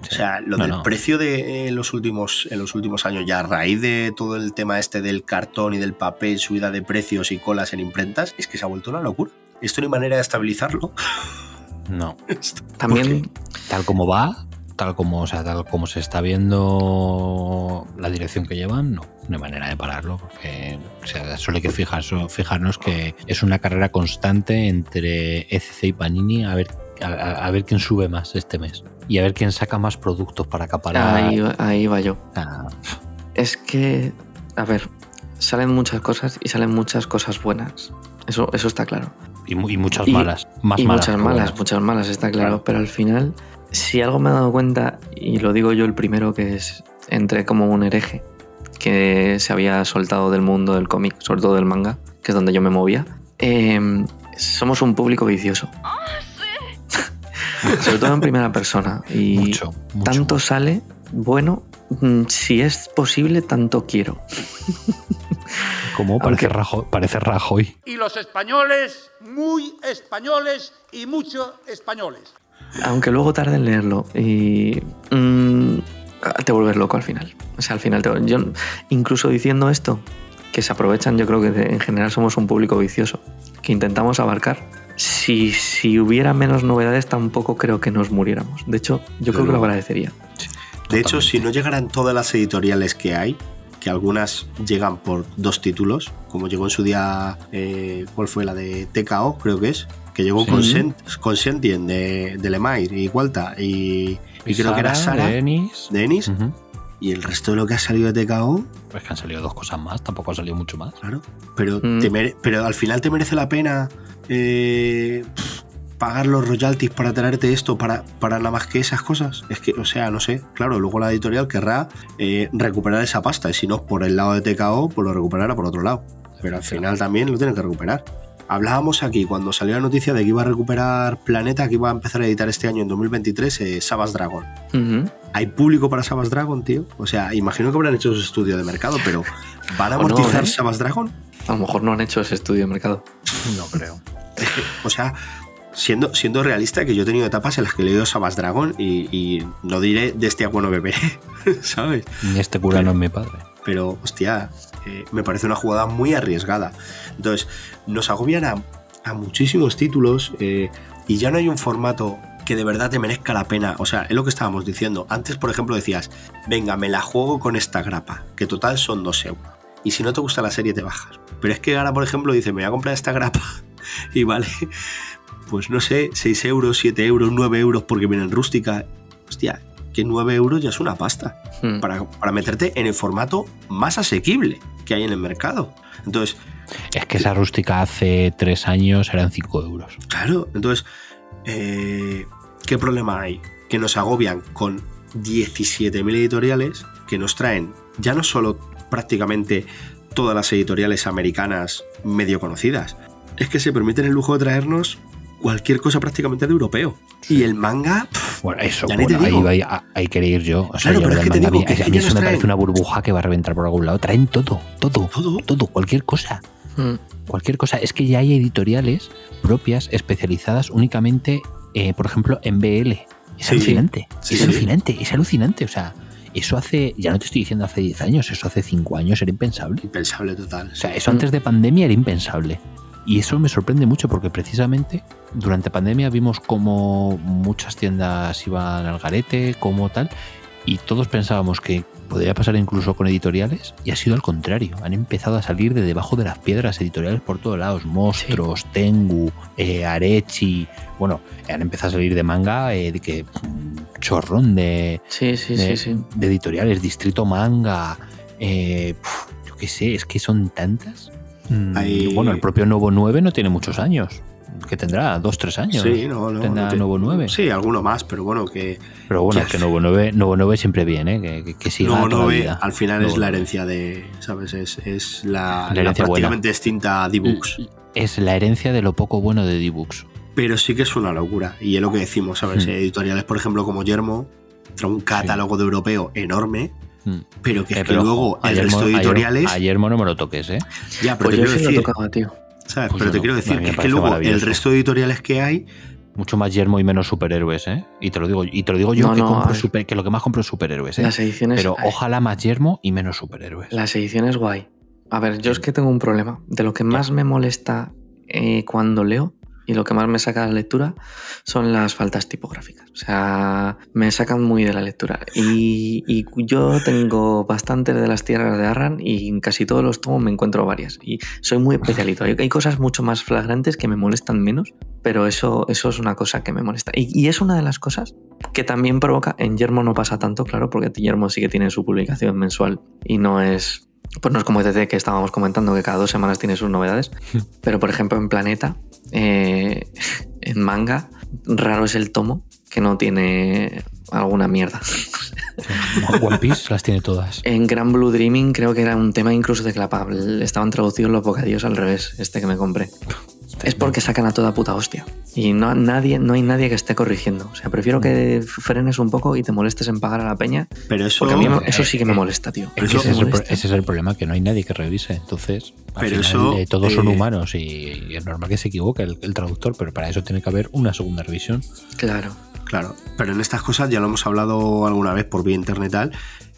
O sea, lo No, del no. precio de en los últimos en los últimos años ya a raíz de todo el tema este del cartón y del papel, subida de precios y colas en imprentas, es que se ha vuelto una locura. Esto no hay manera de estabilizarlo. No. *laughs* También, Tal como va, tal como, o sea, tal como se está viendo la dirección que llevan, no, no hay manera de pararlo, porque o sea, solo hay que fijar- so- fijarnos que es una carrera constante entre ECC y Panini a ver, a, a- ver quién sube más este mes y a ver quién saca más productos para acaparar. ahí, ahí va yo. Ah, Es que, a ver, salen muchas cosas y salen muchas cosas buenas. Eso, eso está claro. y, y muchas Y- malas, más y malas. muchas malas, buenas. muchas malas, está claro. Claro. Pero al final, si algo me he dado cuenta, y lo digo yo el primero, que es entré como un hereje que se había soltado del mundo del cómic, sobre todo del manga, que es donde yo me movía. eh, somos un público vicioso. *laughs* sobre todo en primera persona. Y Mucho, mucho. tanto sale bueno, mm, si es posible, tanto quiero. Como parece, aunque- Rajoy, parece Rajoy. Y los españoles, muy españoles y mucho españoles. Aunque luego tarde en leerlo y mm, te vuelves loco al final. O sea, al final, te- yo incluso diciendo esto, que se aprovechan, yo creo que en general somos un público vicioso, que intentamos abarcar. si, si hubiera menos novedades, tampoco creo que nos muriéramos. De hecho, yo creo que lo agradecería. De hecho, si no llegaran todas las editoriales que hay, que algunas llegan por dos títulos, como llegó en su día, eh, ¿cuál fue la de TKO? Creo que es, que llegó Sí. con, Sent- con Sentient de, de Lemire y Walta y, y creo que era Sara de Ennis. de Ennis, Ujú. y el resto de lo que ha salido de TKO, Pues que han salido dos cosas más, tampoco ha salido mucho más. claro, pero, Mm. te mere- pero al final te merece la pena eh, pff, pagar los royalties para traerte esto para, para nada más que esas cosas. Es que, o sea, no sé, claro, luego la editorial querrá eh, recuperar esa pasta y si no es por el lado de TKO, pues lo recuperará por otro lado. Pero al final también lo tienen que recuperar. Hablábamos aquí cuando salió la noticia de que iba a recuperar Planeta, que iba a empezar a editar este año en 2023 eh, Savage Dragon. ¿Hay público para Savage Dragon, tío? O sea, imagino que habrán hecho su estudio de mercado, pero ¿van a *laughs* no, amortizar ¿eh? Savage Dragon? A lo mejor no han hecho ese estudio de mercado. No creo. Es que, o sea, siendo, siendo realista, que yo he tenido etapas en las que he leído Savage Dragon y, y no diré de este agua no beberé, ¿sabes? Ni este cura no es mi padre. Pero, hostia, eh, me parece una jugada muy arriesgada. Entonces, nos agobian a, a muchísimos títulos eh, y ya no hay un formato que de verdad te merezca la pena. O sea, es lo que estábamos diciendo. Antes, por ejemplo, decías, venga, me la juego con esta grapa, que total son dos euros. Y si no te gusta la serie, te bajas. Pero es que ahora, por ejemplo, dice, me voy a comprar esta grapa *laughs* y vale, pues no sé, 6 euros, 7 euros, 9 euros porque viene en rústica. Hostia, que 9 euros ya es una pasta Mm. para, para meterte en el formato más asequible que hay en el mercado. Entonces, Es que esa rústica hace tres años eran 5 euros. claro, entonces, eh, ¿qué problema hay? Que nos agobian con 17.000 editoriales que nos traen ya no solo prácticamente todas las editoriales americanas medio conocidas, es que se permiten el lujo de traernos cualquier cosa prácticamente de europeo. Y el manga, pff, Bueno, eso, Ya ni te bueno, ahí, ahí, ahí quería ir yo. O sea, Claro, yo pero es que te digo a que a mí eso me traen- parece una burbuja que va a reventar por algún lado. Traen todo, todo, Todo. todo, cualquier cosa. Mm. Cualquier cosa. Es que ya hay editoriales propias especializadas únicamente, eh, por ejemplo, en BL. Es Sí. alucinante. Sí, es sí. alucinante, es alucinante. O sea, eso hace, ya no te estoy diciendo hace 10 años, eso hace 5 años era impensable. impensable total. O sea, eso antes de pandemia era impensable. Y eso me sorprende mucho porque precisamente durante pandemia vimos como muchas tiendas iban al garete, como tal, y todos pensábamos que podría pasar incluso con editoriales, y ha sido al contrario. Han empezado a salir de debajo de las piedras editoriales por todos lados. Monstruos, Tengu, eh, Arechi. Bueno, han empezado a salir de manga, eh, de que mm, chorrón de, Sí, sí, de, sí, sí. de editoriales, Distrito Manga, eh, pf, yo qué sé, es que son tantas. Mm, Hay- Bueno, el propio Novo 9 no tiene muchos años. que tendrá? ¿Dos, tres años? Sí, no, no. ¿Tendrá no te- Novo 9? Sí, alguno más, pero bueno, que. Pero bueno, que que Novo 9, Novo 9 siempre viene, ¿eh? que, que, que siga Novo toda la 9 vida. al final Novo es la 9. herencia de. ¿Sabes? Es, es la, La la herencia buena. prácticamente extinta D-Books. Es la herencia de lo poco bueno de D-Books. Pero sí que es una locura. Y es lo que decimos, ¿sabes? Hmm. Editoriales, por ejemplo, como Yermo, un catálogo de europeo enorme. Hmm. Pero que es Eh, que pero, luego ojo, el ayer resto de ayer- editoriales. Ayer no me lo toques, ¿eh? ya, pero Pues te yo quiero sí lo decir. tocaba, tío. ¿sabes? Pues pero te no. quiero decir que es que luego el resto de editoriales que hay. Mucho más yermo y menos superhéroes, ¿eh? Y te lo digo, y te lo digo yo No, que, no, compro super- que lo que más compro es superhéroes, ¿eh? Las ediciones. Pero ojalá más yermo y menos superhéroes. Las ediciones guay. A ver, yo es que tengo un problema. De lo que más me molesta eh, cuando leo y lo que más me saca de la lectura son las faltas tipográficas. O sea, me sacan muy de la lectura. Y, yo tengo bastantes de las tierras de Arran y en casi todos los tomos me encuentro varias. Y soy muy especialito. Hay, hay cosas mucho más flagrantes que me molestan menos, pero eso, eso es una cosa que me molesta. Y, y es una de las cosas que también provoca. En Yermo no pasa tanto, claro, porque Yermo sí que tiene su publicación mensual y no es. Pues no es como ETT que estábamos comentando, que cada dos semanas tiene sus novedades. *laughs* Pero por ejemplo, en Planeta, eh, en manga, raro es el tomo que no tiene alguna mierda. One Piece las tiene todas. *laughs* En Gran Blue Dreaming creo que era un tema incluso de que la pa- estaban traducidos los bocadillos al revés, este que me compré. Es porque sacan a toda puta hostia. Y no, nadie, no hay nadie que esté corrigiendo. O sea, prefiero que frenes un poco y te molestes en pagar a la peña. Pero eso. Porque a mí me- eh, eso sí que me eh, molesta, tío. Es que ese, es el, pro- molesta. ese es el problema, que no hay nadie que revise. Entonces, al Pero final, eso, eh, todos son eh, humanos y, y es normal que se equivoque el, el traductor, pero para eso tiene que haber una segunda revisión. Claro. Claro, pero en estas cosas ya lo hemos hablado alguna vez por vía internet tal,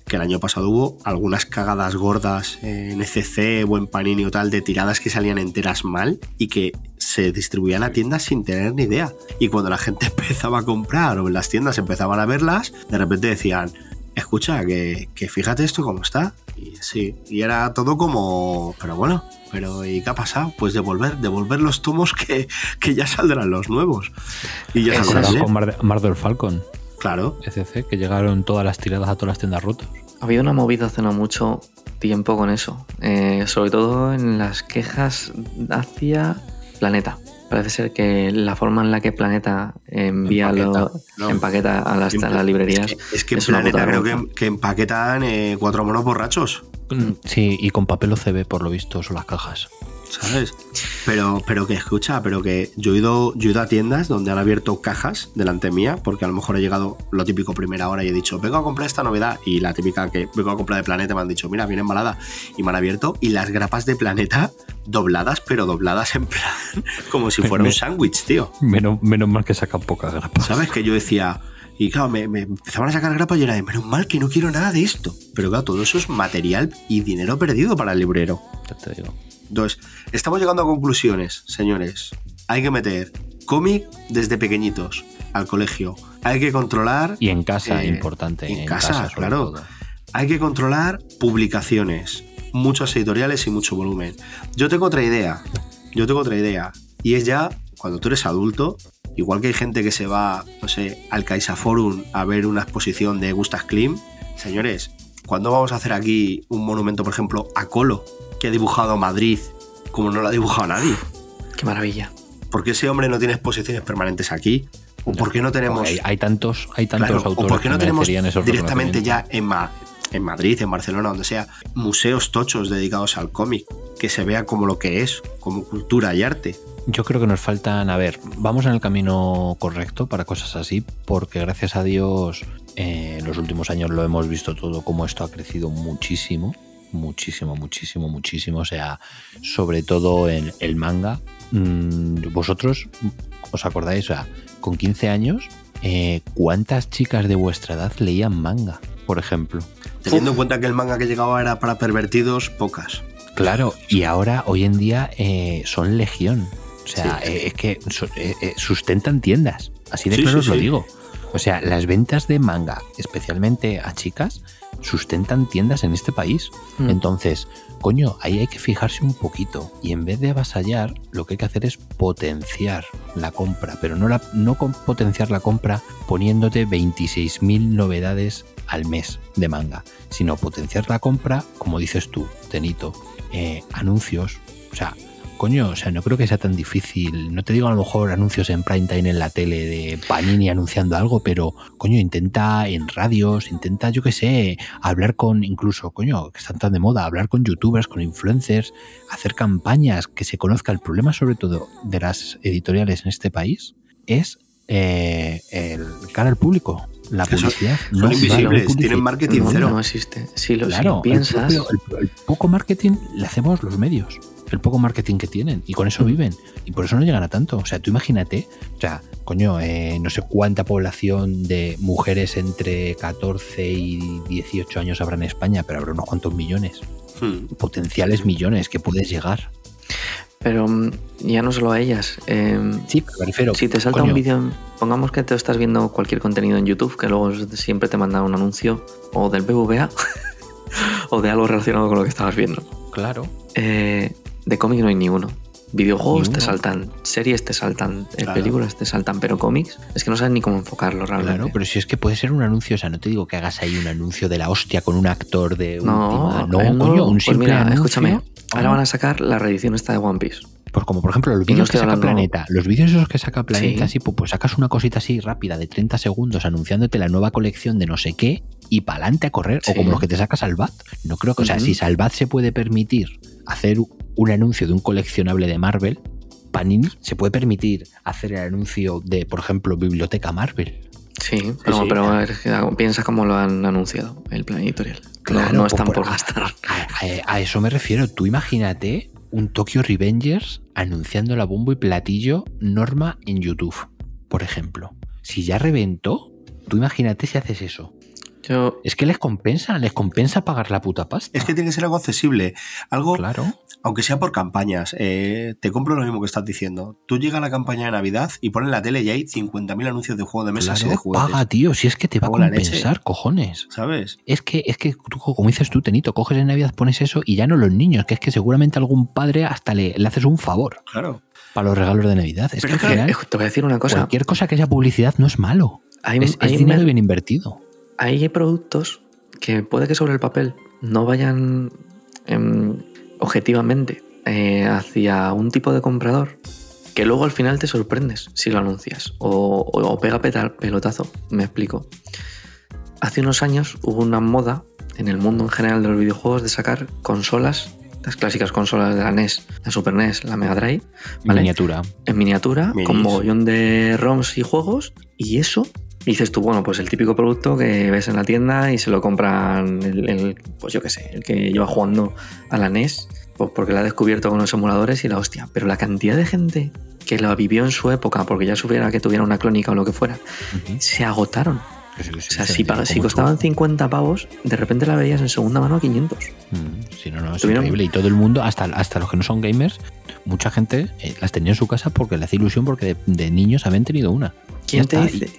que el año pasado hubo algunas cagadas gordas en ECC o en Panini o tal de tiradas que salían enteras mal y que se distribuían a tiendas sin tener ni idea. Y cuando la gente *laughs* empezaba a comprar o en las tiendas empezaban a verlas, de repente decían, escucha, que, que fíjate esto cómo está. Y sí, y era todo como, pero bueno, pero ¿y qué ha pasado? Pues devolver, devolver los tomos *laughs* que, que ya saldrán los nuevos. Y ya saldrán. con Mar- Marvel Falcon. Claro. ECC, que llegaron todas las tiradas a todas las tiendas rotas. Ha habido una movida hace no mucho tiempo con eso. Eh, sobre todo en las quejas hacia Planeta. Parece ser que la forma en la que Planeta envía Empaqueta, lo- no. empaqueta a las, a las librerías. Es que, es que en es una Planeta creo que, que empaquetan eh, cuatro monos borrachos. Sí, y con papel OCB, por lo visto, son las cajas. ¿Sabes? Pero, pero que escucha, pero que yo he, ido, yo he ido a tiendas donde han abierto cajas delante mía, porque a lo mejor he llegado lo típico primera hora y he dicho, vengo a comprar esta novedad. Y la típica que vengo a comprar de Planeta me han dicho, mira, viene embalada. Y me han abierto y las grapas de Planeta dobladas, pero dobladas en plan *laughs* como si fuera un sándwich, tío. Menos, menos mal que sacan pocas grapas. ¿Sabes? Que yo decía. Y claro, me, me empezaban a sacar grapas y era de menos mal que no quiero nada de esto. Pero claro, todo eso es material y dinero perdido para el librero. Ya te digo. Entonces, estamos llegando a conclusiones, señores. Hay que meter cómic desde pequeñitos al colegio. Hay que controlar. Y en casa, eh, importante. En, casa, claro. todo. Hay que controlar publicaciones, muchos editoriales y mucho volumen. Yo tengo otra idea. Yo tengo otra idea. Y es ya cuando tú eres adulto, igual que hay gente que se va, no sé, al Caixa Forum a ver una exposición de Gustav Klim. Señores, ¿cuándo vamos a hacer aquí un monumento, por ejemplo, a Colo, que ha dibujado Madrid como no lo ha dibujado nadie? Qué maravilla. ¿Por qué ese hombre no tiene exposiciones permanentes aquí? ¿O por qué no tenemos Hay, hay tantos, hay tantos Claro, autores ¿O por qué no tenemos directamente ya en, en Madrid, en Barcelona, donde sea, museos tochos dedicados al cómic? Que se vea como lo que es, como cultura y arte. Yo creo que nos faltan, a ver, vamos en el camino correcto para cosas así, porque gracias a Dios eh, en los últimos años lo hemos visto todo, como esto ha crecido muchísimo, muchísimo, muchísimo, muchísimo. O sea, sobre todo en el manga. Mm, Vosotros, ¿os acordáis? O sea, con 15 años, eh, ¿cuántas chicas de vuestra edad leían manga, por ejemplo? Teniendo en cuenta que el manga que llegaba era para pervertidos, pocas. Claro, y ahora, hoy en día, eh, son legión. O sea, Sí. eh, es que eh, eh, sustentan tiendas. Así de Sí, claro sí, os lo sí. digo. O sea, las ventas de manga, especialmente a chicas, sustentan tiendas en este país. Mm. Entonces, coño, ahí hay que fijarse un poquito. Y en vez de avasallar, lo que hay que hacer es potenciar la compra. Pero no, la, no potenciar la compra poniéndote 26.000 novedades al mes de manga, sino potenciar la compra, como dices tú, Tenito, eh, anuncios. O sea, coño, o sea, no creo que sea tan difícil. No te digo a lo mejor anuncios en prime time en la tele de Panini anunciando algo, pero coño, intenta en radios, intenta, yo qué sé, hablar con, incluso, coño, que están tan de moda, hablar con youtubers, con influencers, hacer campañas, que se conozca. El problema, sobre todo, de las editoriales en este país es eh, el cara al público. La son- publicidad. son no invisibles, vale publicidad. tienen marketing No, cero. no existe. Si lo, si Claro, lo piensas. El, propio- el- el poco marketing le hacemos los medios. El poco marketing que tienen. Y con Mm. eso viven. Y por eso no llegan a tanto. O sea, tú imagínate. O sea, coño, eh, no sé cuánta población de mujeres entre 14 y 18 años habrá en España, pero habrá unos cuantos millones. Hmm. Potenciales millones que puedes llegar. Pero mm, ya no solo a ellas. eh, Sí, pero me refiero. si te salta coño, un vídeo, pongamos que te estás viendo cualquier contenido en YouTube, que luego siempre te manda un anuncio o del BBVA *laughs* o de algo relacionado con lo que estabas viendo. Claro. Eh, de cómic no hay ni uno. Videojuegos Ni te uno. saltan, series te saltan, eh, Claro. películas te saltan, pero cómics es que no saben ni cómo enfocarlo realmente. Claro, pero si es que puede ser un anuncio, o sea, no te digo que hagas ahí un anuncio de la hostia con un actor de no, última. No, no, coño, un pues simple mira, anuncio. escúchame, ahora Ah. van a sacar la reedición esta de One Piece. Pues como por ejemplo los no vídeos que saca hablando- Planeta, los vídeos esos que saca Planeta, Sí. así, pues, pues sacas una cosita así rápida de 30 segundos anunciándote la nueva colección de no sé qué y pa'lante a correr, Sí. o como los que te saca Salvat. No creo que, o sea, si Salvat se puede permitir hacer un anuncio de un coleccionable de Marvel, Panini se puede permitir hacer el anuncio de, por ejemplo, Biblioteca Marvel. Sí, pero, sí. pero a ver, piensa cómo lo han anunciado el plan editorial. Claro, no, no pues están por- por gastar. A, a- a eso me refiero. Tú imagínate un Tokyo Revengers anunciando la bombo y platillo Norma en YouTube, por ejemplo. Si ya reventó, tú imagínate si haces eso. Yo... Es que les compensa, les compensa pagar la puta pasta. Es que tiene que ser algo accesible. Algo, Claro. aunque sea por campañas. eh, te compro lo mismo que estás diciendo. Tú llega la campaña de Navidad y pones la tele y hay 50.000 anuncios de juego de mesa y de juguetes. paga, tío. Si es que te va a compensar, cojones. ¿Sabes? Es que, es que tú, como dices tú, Tenito, coges en Navidad, pones eso y ya no los niños, que es que seguramente algún padre hasta le, le haces un favor Claro. para los regalos de Navidad. Es Pero que al final, eh, te voy a decir una cosa. cualquier cosa que sea publicidad no es malo. Hay, es, es hay dinero bien invertido. Hay productos que puede que sobre el papel no vayan em, objetivamente eh, hacia un tipo de comprador que luego al final te sorprendes si lo anuncias o, o- o pega peta- pelotazo. Me explico. Hace unos años hubo una moda en el mundo en general de los videojuegos de sacar consolas, las clásicas consolas de la NES, la Super NES, la Mega Drive, ¿vale? Miniatura. en miniatura, Minis. con mogollón de ROMs y juegos, y eso dices tú, bueno, pues el típico producto que ves en la tienda y se lo compran el, el, pues yo qué sé, el que lleva jugando a la NES, pues porque la ha descubierto con los emuladores y la hostia. Pero la cantidad de gente que lo vivió en su época, porque ya supiera que tuviera una clónica o lo que fuera, se agotaron. Se- O se- sea, se si, si costaban churro. 50 pavos, de repente la veías en segunda mano a 500. Mm, Sí, no, no, es Tuvieron- increíble. Y todo el mundo, hasta, hasta los que no son gamers, mucha gente eh, las tenía en su casa porque le hace ilusión porque de, de niños habían tenido una. ¿Quién te, dice,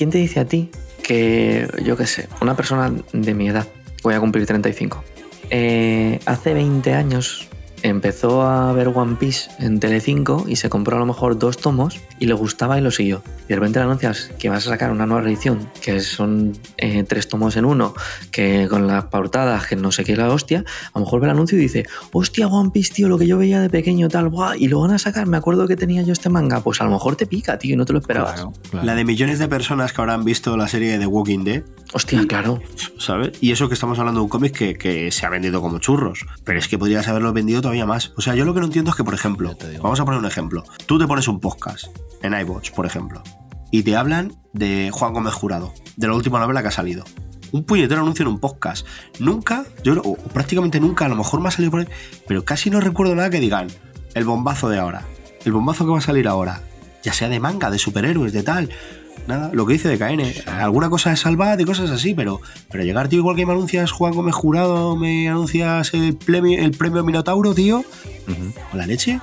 ¿Quién te dice a ti que, yo qué sé, una persona de mi edad, voy a cumplir 35, eh, hace 20 años empezó a ver One Piece en Telecinco y se compró a lo mejor dos tomos y le gustaba y lo siguió. Y de repente le anuncias que vas a sacar una nueva edición, que son eh, tres tomos en uno, que con las pautadas, que no sé qué la hostia, a lo mejor ve el anuncio y dice, hostia, One Piece, tío, lo que yo veía de pequeño, tal, guau, y lo van a sacar, me acuerdo que tenía yo este manga, pues a lo mejor te pica, tío, y no te lo esperabas. Claro, claro. La de millones de personas que habrán visto la serie de The Walking Dead, Hostia, claro. ¿sabes? Y eso que estamos hablando de un cómic que, que se ha vendido como churros. Pero es que podrías haberlo vendido todavía más. O sea, yo lo que no entiendo es que, por ejemplo, vamos a poner un ejemplo. Tú te pones un podcast en iVoox, por ejemplo, y te hablan de Juan Gómez Jurado, de la última novela que ha salido. Un puñetero anuncio en un podcast. Nunca, yo o prácticamente nunca, a lo mejor me ha salido por ahí, pero casi no recuerdo nada que digan el bombazo de ahora, el bombazo que va a salir ahora, ya sea de manga, de superhéroes, de tal. Nada, lo que dice de KN. Alguna cosa es salvada y cosas así, pero, pero llegar, tío, igual que me anuncias Juan Gómez Jurado, me anuncias el premio, el premio Minotauro, tío, Ujú. con la leche.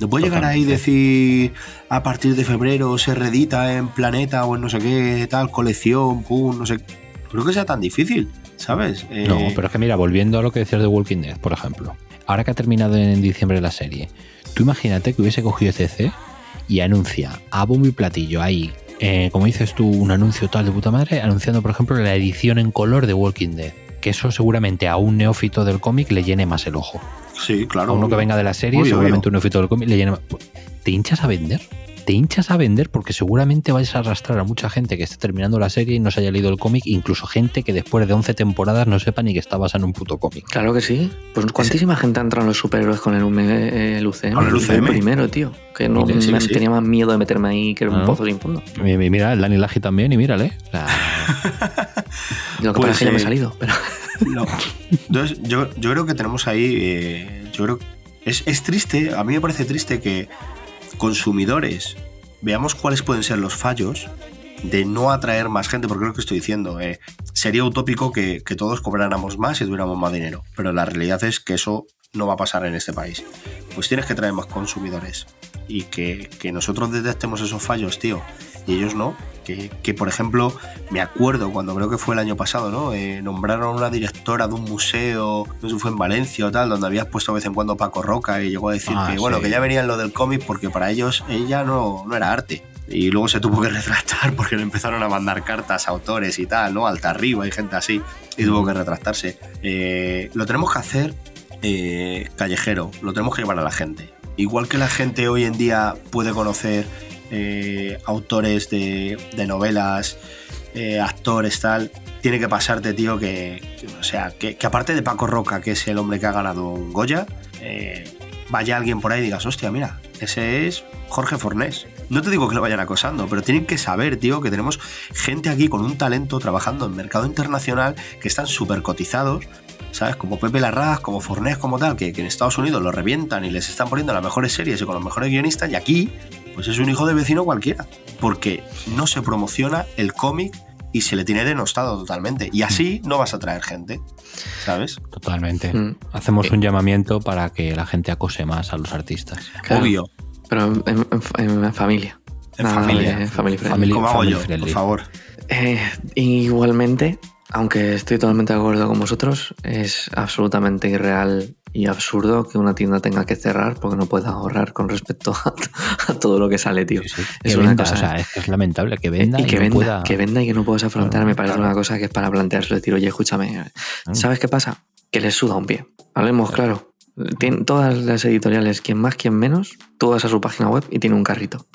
No puede llegar ahí y decir a partir de febrero se redita en Planeta o en no sé qué, tal, colección, pum, no sé. Creo que sea tan difícil, ¿sabes? Eh, No, pero es que mira, volviendo a lo que decías de Walking Dead, por ejemplo. Ahora que ha terminado en diciembre la serie, tú imagínate que hubiese cogido CC y anuncia a bombo y platillo ahí, eh, como dices tú, un anuncio tal de puta madre, anunciando, por ejemplo, la edición en color de Walking Dead. Que eso seguramente a un neófito del cómic le llene más el ojo. Sí, claro. A uno que venga de la serie, Obvio, seguramente obvio. un neófito del cómic le llene más. ¿Te hinchas a vender? Te hinchas a vender porque seguramente vais a arrastrar a mucha gente que esté terminando la serie y no se haya leído el cómic, incluso gente que después de 11 temporadas no sepa ni que está basada en un puto cómic. Claro que sí. Pues cuantísima gente ha entrado en los superhéroes con el, el UCM. Con el UCM. primero, tío. Que no Sí, sí, me- sí. tenía más miedo de meterme ahí que era un Ah. pozo sin fondo. Y- y Mira, el Dani Laji también, y mírale. Sea, *laughs* Lo que Pues, pasa es que ya me he eh, salido. Pero... *laughs* No. Entonces, yo, yo creo que tenemos ahí. eh, yo creo es, es triste, a mí me parece triste que consumidores veamos cuáles pueden ser los fallos de no atraer más gente, porque es lo que estoy diciendo. eh, sería utópico que, que todos cobráramos más y tuviéramos más dinero, pero la realidad es que eso no va a pasar en este país. Pues tienes que traer más consumidores y que, que nosotros detectemos esos fallos, tío, y ellos no. Que, que, por ejemplo, me acuerdo cuando creo que fue el año pasado, ¿no? Eh, nombraron una directora de un museo, no sé si fue en Valencia o tal, donde habías puesto de vez en cuando Paco Roca y llegó a decir Ah, que, bueno, que ya venía en lo del cómic porque para ellos ella no, no era arte. Y luego se tuvo que *laughs* retractar porque le empezaron a mandar cartas a autores y tal, ¿no? Alta arriba y gente así, y tuvo que retractarse. Eh, lo tenemos que hacer eh, callejero, lo tenemos que llevar a la gente. Igual que la gente hoy en día puede conocer eh, autores de, novelas, eh, actores, tal, tiene que pasarte, tío, que, o sea, que, que aparte de Paco Roca, que es el hombre que ha ganado un Goya, eh, vaya alguien por ahí y digas, hostia, mira, ese es Jorge Fornés. No te digo que lo vayan acosando, pero tienen que saber, tío, que tenemos gente aquí con un talento trabajando en mercado internacional que están súper cotizados, ¿sabes? Como Pepe Larraz, como Fornés, como tal, que, que en Estados Unidos lo revientan y les están poniendo las mejores series y con los mejores guionistas, y aquí, pues es un hijo de vecino cualquiera, porque no se promociona el cómic y se le tiene denostado totalmente. Y así no vas a traer gente, ¿sabes? Totalmente. Mm. Hacemos un llamamiento para que la gente acose más a los artistas. Claro. Obvio. Pero en, en- en familia. En familia. de family friendly. Family- Como hago family yo, friendly. por favor. Eh, igualmente, aunque estoy totalmente de acuerdo con vosotros, es absolutamente irreal y absurdo que una tienda tenga que cerrar porque no pueda ahorrar con respecto a, a todo lo que sale, tío. Sí, sí. Es Que una venda, cosa- o sea, es que es lamentable que venda y que no venda, pueda- que venda y que no puedas afrontar, Claro, me parece claro. una cosa que es para plantearse decir, oye, escúchame. ¿sabes qué pasa? Que les suda un pie. Hablemos claro. Tien- todas las editoriales, quien más, quien menos, tú vas a su página web y tiene un carrito.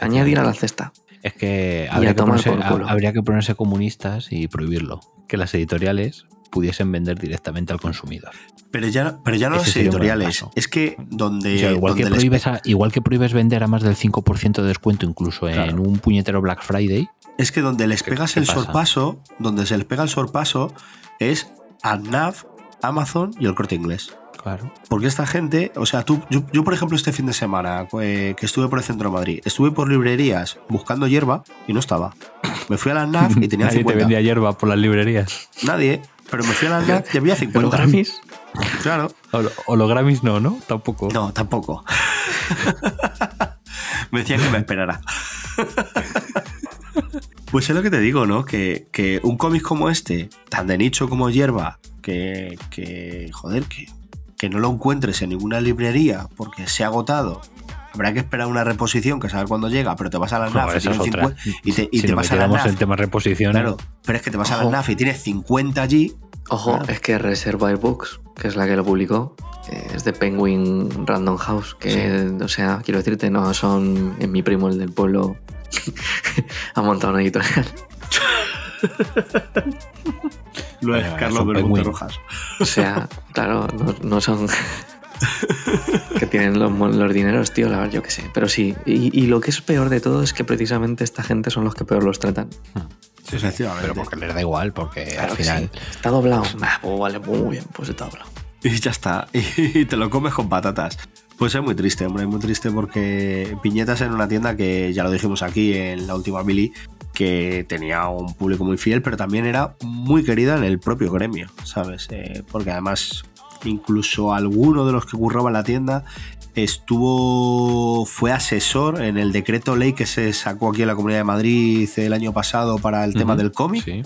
Añadir a la cesta. Es que habría que, ponerse, habría que ponerse comunistas y prohibirlo. Que las editoriales pudiesen vender directamente al consumidor. Pero ya, pero ya no Ese editoriales. Es que donde. O sea, igual, que donde prohíbes a- igual que prohíbes vender a más del 5% de descuento incluso en un puñetero Black Friday, Es que donde les ¿Qué- pegas el pasa? sorpaso, donde se les pega el sorpaso, es a NAV, Amazon y el corte inglés. Claro. Porque esta gente, o sea, tú, yo, yo, por ejemplo este fin de semana eh, que estuve por el centro de Madrid, estuve por librerías buscando hierba y no estaba. Me fui a la NAV y tenía *laughs* Nadie te 50. vendía hierba por las librerías. Nadie, pero me fui a la NAV y había *laughs* 50. Pero Grammys, Claro. Hologramis no, ¿no? Tampoco. No, tampoco. *laughs* me decían que me esperara. pues es lo que te digo, ¿no? Que, que un cómic como este, tan de nicho como Hierba, que, que joder, que, que no lo encuentres en ninguna librería porque se ha agotado. Habrá que esperar una reposición que saber cuándo llega, pero te vas a la No, NAF y tienes otra. 50 y te, y si te vas a la NAF. en tema reposición, Claro, pero es que te vas a la. NAF y tienes 50 allí. ojo, Claro. es que Reservoir Books, que es la que lo publicó, eh, es de Penguin Random House, que, o sea, quiero decirte, no son en mi primo, el del pueblo, *laughs* ha montado una editorial. *laughs* Lo es Carlos Bermúdez. Rojas. O sea, claro, no, no son. *laughs* que tienen los, dineros, tío, la verdad, yo qué sé. Pero sí, y, y lo que es peor de todo es que precisamente esta gente son los que peor los tratan. Sí, efectivamente. pero porque les da igual, porque Claro al final. sí. Está doblado. Ah, pues vale, muy bien, pues está doblado. Y ya está. *laughs* Y te lo comes con patatas. Pues es muy triste, hombre, muy triste porque Piñetas en una tienda que ya lo dijimos aquí en la última Billy, que tenía un público muy fiel, pero también era muy querida en el propio gremio, ¿sabes? Eh, porque además, incluso alguno de los que curraba en la tienda estuvo, fue asesor en el decreto ley que se sacó aquí en la Comunidad de Madrid el año pasado para el tema del cómic Sí.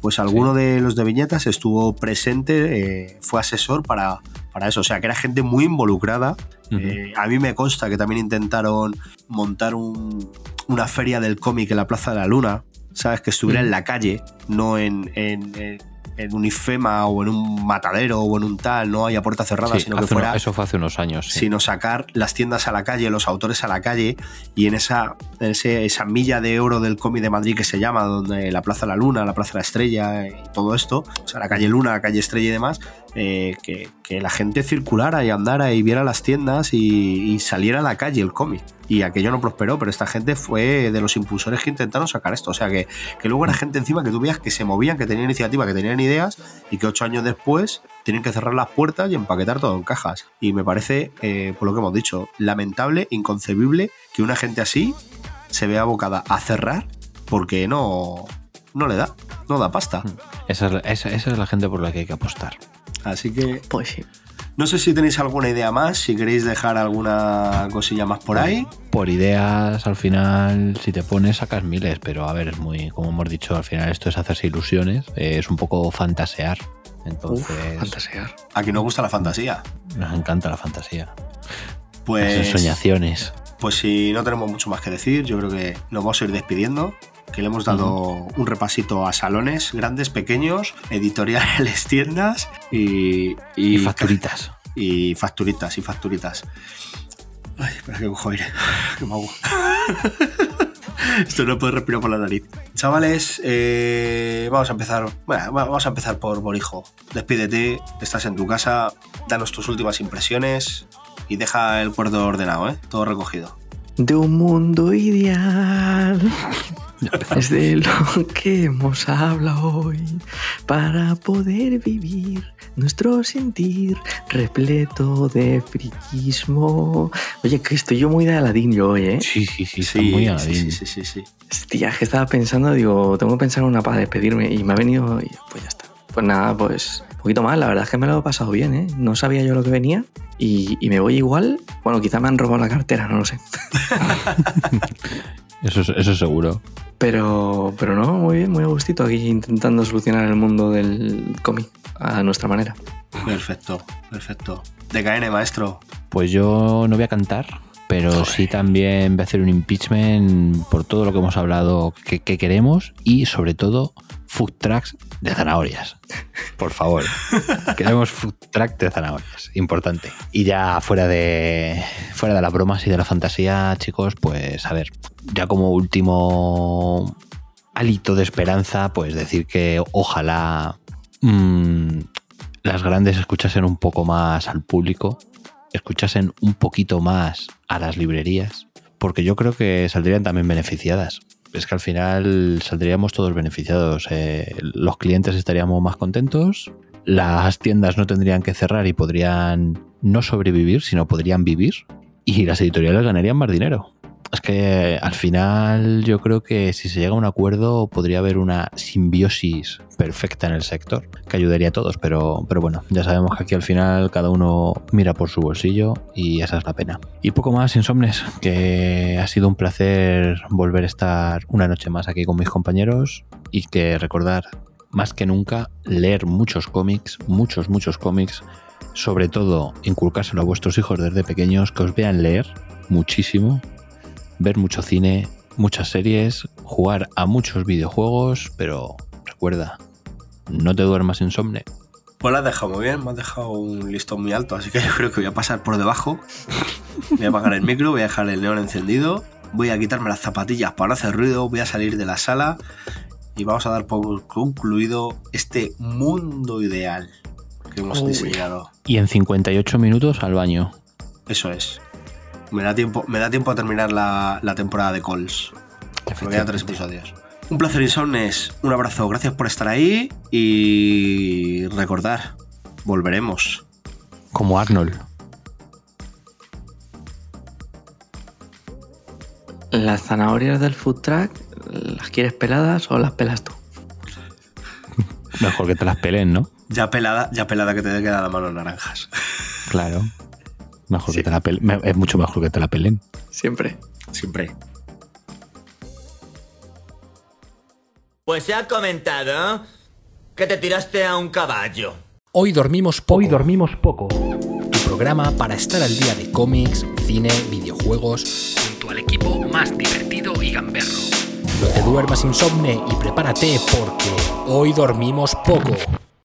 pues alguno de los de viñetas estuvo presente, eh, fue asesor para, para eso. O sea, que era gente muy involucrada. Eh, a mí me consta que también intentaron montar un- una feria del cómic en la Plaza de la Luna, ¿sabes? Que estuviera en la calle, no en, en, en- en un IFEMA o en un matadero o en un tal, no haya puerta cerrada, Sí, sino que uno- fuera eso fue hace unos años. sí. sino sacar las tiendas a la calle, los autores a la calle y en esa, ese- esa milla de oro del cómic de Madrid que se llama, donde la Plaza de la Luna, la Plaza de la Estrella y todo esto, o sea, la calle Luna, la calle Estrella y demás, eh, que, la gente circulara y andara y viera las tiendas y, saliera a la calle el cómic. Y aquello no prosperó, pero esta gente fue de los impulsores que intentaron sacar esto. O sea, que, que luego era gente encima que tú veías que se movían, que tenían iniciativa, que tenían ideas y que ocho años después tienen que cerrar las puertas y empaquetar todo en cajas. Y me parece, eh, por lo que hemos dicho, lamentable, inconcebible que una gente así se vea abocada a cerrar porque no, no le da, no da pasta. Esa, esa- esa es la gente por la que hay que apostar. Así que Pues sí. no sé si tenéis alguna idea más, si queréis dejar alguna cosilla más por ahí. Por ideas, al final, si te pones, sacas miles, pero a ver, es muy, como hemos dicho, al final esto es hacerse ilusiones, eh, es un poco fantasear. Entonces, Uf, fantasear. A quien no gusta la fantasía. nos encanta la fantasía. Pues, Las soñaciones. pues si no tenemos mucho más que decir, yo creo que nos vamos a ir despidiendo. Que le hemos dado un repasito a salones grandes, pequeños, editoriales, *laughs* tiendas y, Y facturitas. y facturitas y facturitas. Ay, espera que cojo aire. *laughs* Que me hago. *laughs* Esto no puede respirar por la nariz. Chavales, eh, vamos a empezar. Bueno, va- vamos a empezar por Borijo. Despídete, estás en tu casa, danos tus últimas impresiones y deja el cuerdo ordenado, ¿eh? Todo recogido. De un mundo ideal. *laughs* Es de lo que hemos hablado hoy para poder vivir nuestro sentir repleto de friquismo. Oye, que estoy yo muy de Aladín yo hoy, ¿eh? Sí, sí, sí, Sí, muy sí, Aladdin. sí, sí, sí, sí. Hostia, es que estaba pensando, digo, tengo que pensar en una para despedirme y me ha venido y pues ya está. Pues nada, pues un poquito más, la verdad es que me lo he pasado bien, ¿eh? No sabía yo lo que venía y, y me voy igual. Bueno, quizá me han robado la cartera, no lo sé. *laughs* Eso, es- eso seguro. Pero, pero no, muy bien, muy a gustito aquí intentando solucionar el mundo del cómic a nuestra manera. Perfecto, perfecto. De KN, maestro. Pues yo no voy a cantar, pero sí también voy a hacer un impeachment por todo lo que hemos hablado que, que queremos y sobre todo food trucks de zanahorias. Por favor. *laughs* queremos food truck de zanahorias. Importante. Y ya fuera de, fuera de las bromas y de la fantasía, chicos, pues a ver, ya como último hálito de esperanza, pues decir que ojalá mm, las grandes escuchasen un poco más al público, escuchasen un poquito más a las librerías, porque yo creo que saldrían también beneficiadas. Es que al final saldríamos todos beneficiados. eh, los clientes estaríamos más contentos, las tiendas no tendrían que cerrar y podrían no sobrevivir, sino podrían vivir, y las editoriales ganarían más dinero. Es que al final yo creo que si se llega a un acuerdo podría haber una simbiosis perfecta en el sector que ayudaría a todos, pero, pero bueno, ya sabemos que aquí al final cada uno mira por su bolsillo y esa es la pena. Y poco más, Insomnes, que ha sido un placer volver a estar una noche más aquí con mis compañeros y que recordar más que nunca leer muchos cómics, muchos, muchos cómics, sobre todo inculcárselo a vuestros hijos desde pequeños, que os vean leer muchísimo, ver mucho cine, muchas series, jugar a muchos videojuegos, pero recuerda, no te duermas insomne. Pues lo has dejado muy bien, me has dejado un listón muy alto, así que yo creo que voy a pasar por debajo. Voy a apagar el micro, voy a dejar el neón encendido, voy a quitarme las zapatillas para no hacer ruido, voy a salir de la sala y vamos a dar por concluido este mundo ideal que hemos Uy. diseñado. Y en 58 minutos al baño. Eso es. Me da tiempo, me da tiempo a terminar la, la temporada de Calls. Me quedan tres episodios. Un placer, Insomnes. Un abrazo. Gracias por estar ahí. Y recordar, volveremos. Como Arnold. ¿Las zanahorias del food truck las quieres peladas o las pelas tú? *laughs* Mejor que te las peleen, ¿no? Ya pelada, ya pelada que te queda la mano naranjas. Claro. Mejor que te la peleen. Es mucho mejor que te la peleen. Siempre. Siempre. Pues se ha comentado que te tiraste a un caballo. Hoy dormimos poco. Hoy dormimos poco. Tu programa para estar al día de cómics, cine, videojuegos, junto al equipo más divertido y gamberro. No te duermas insomne y prepárate porque hoy dormimos poco.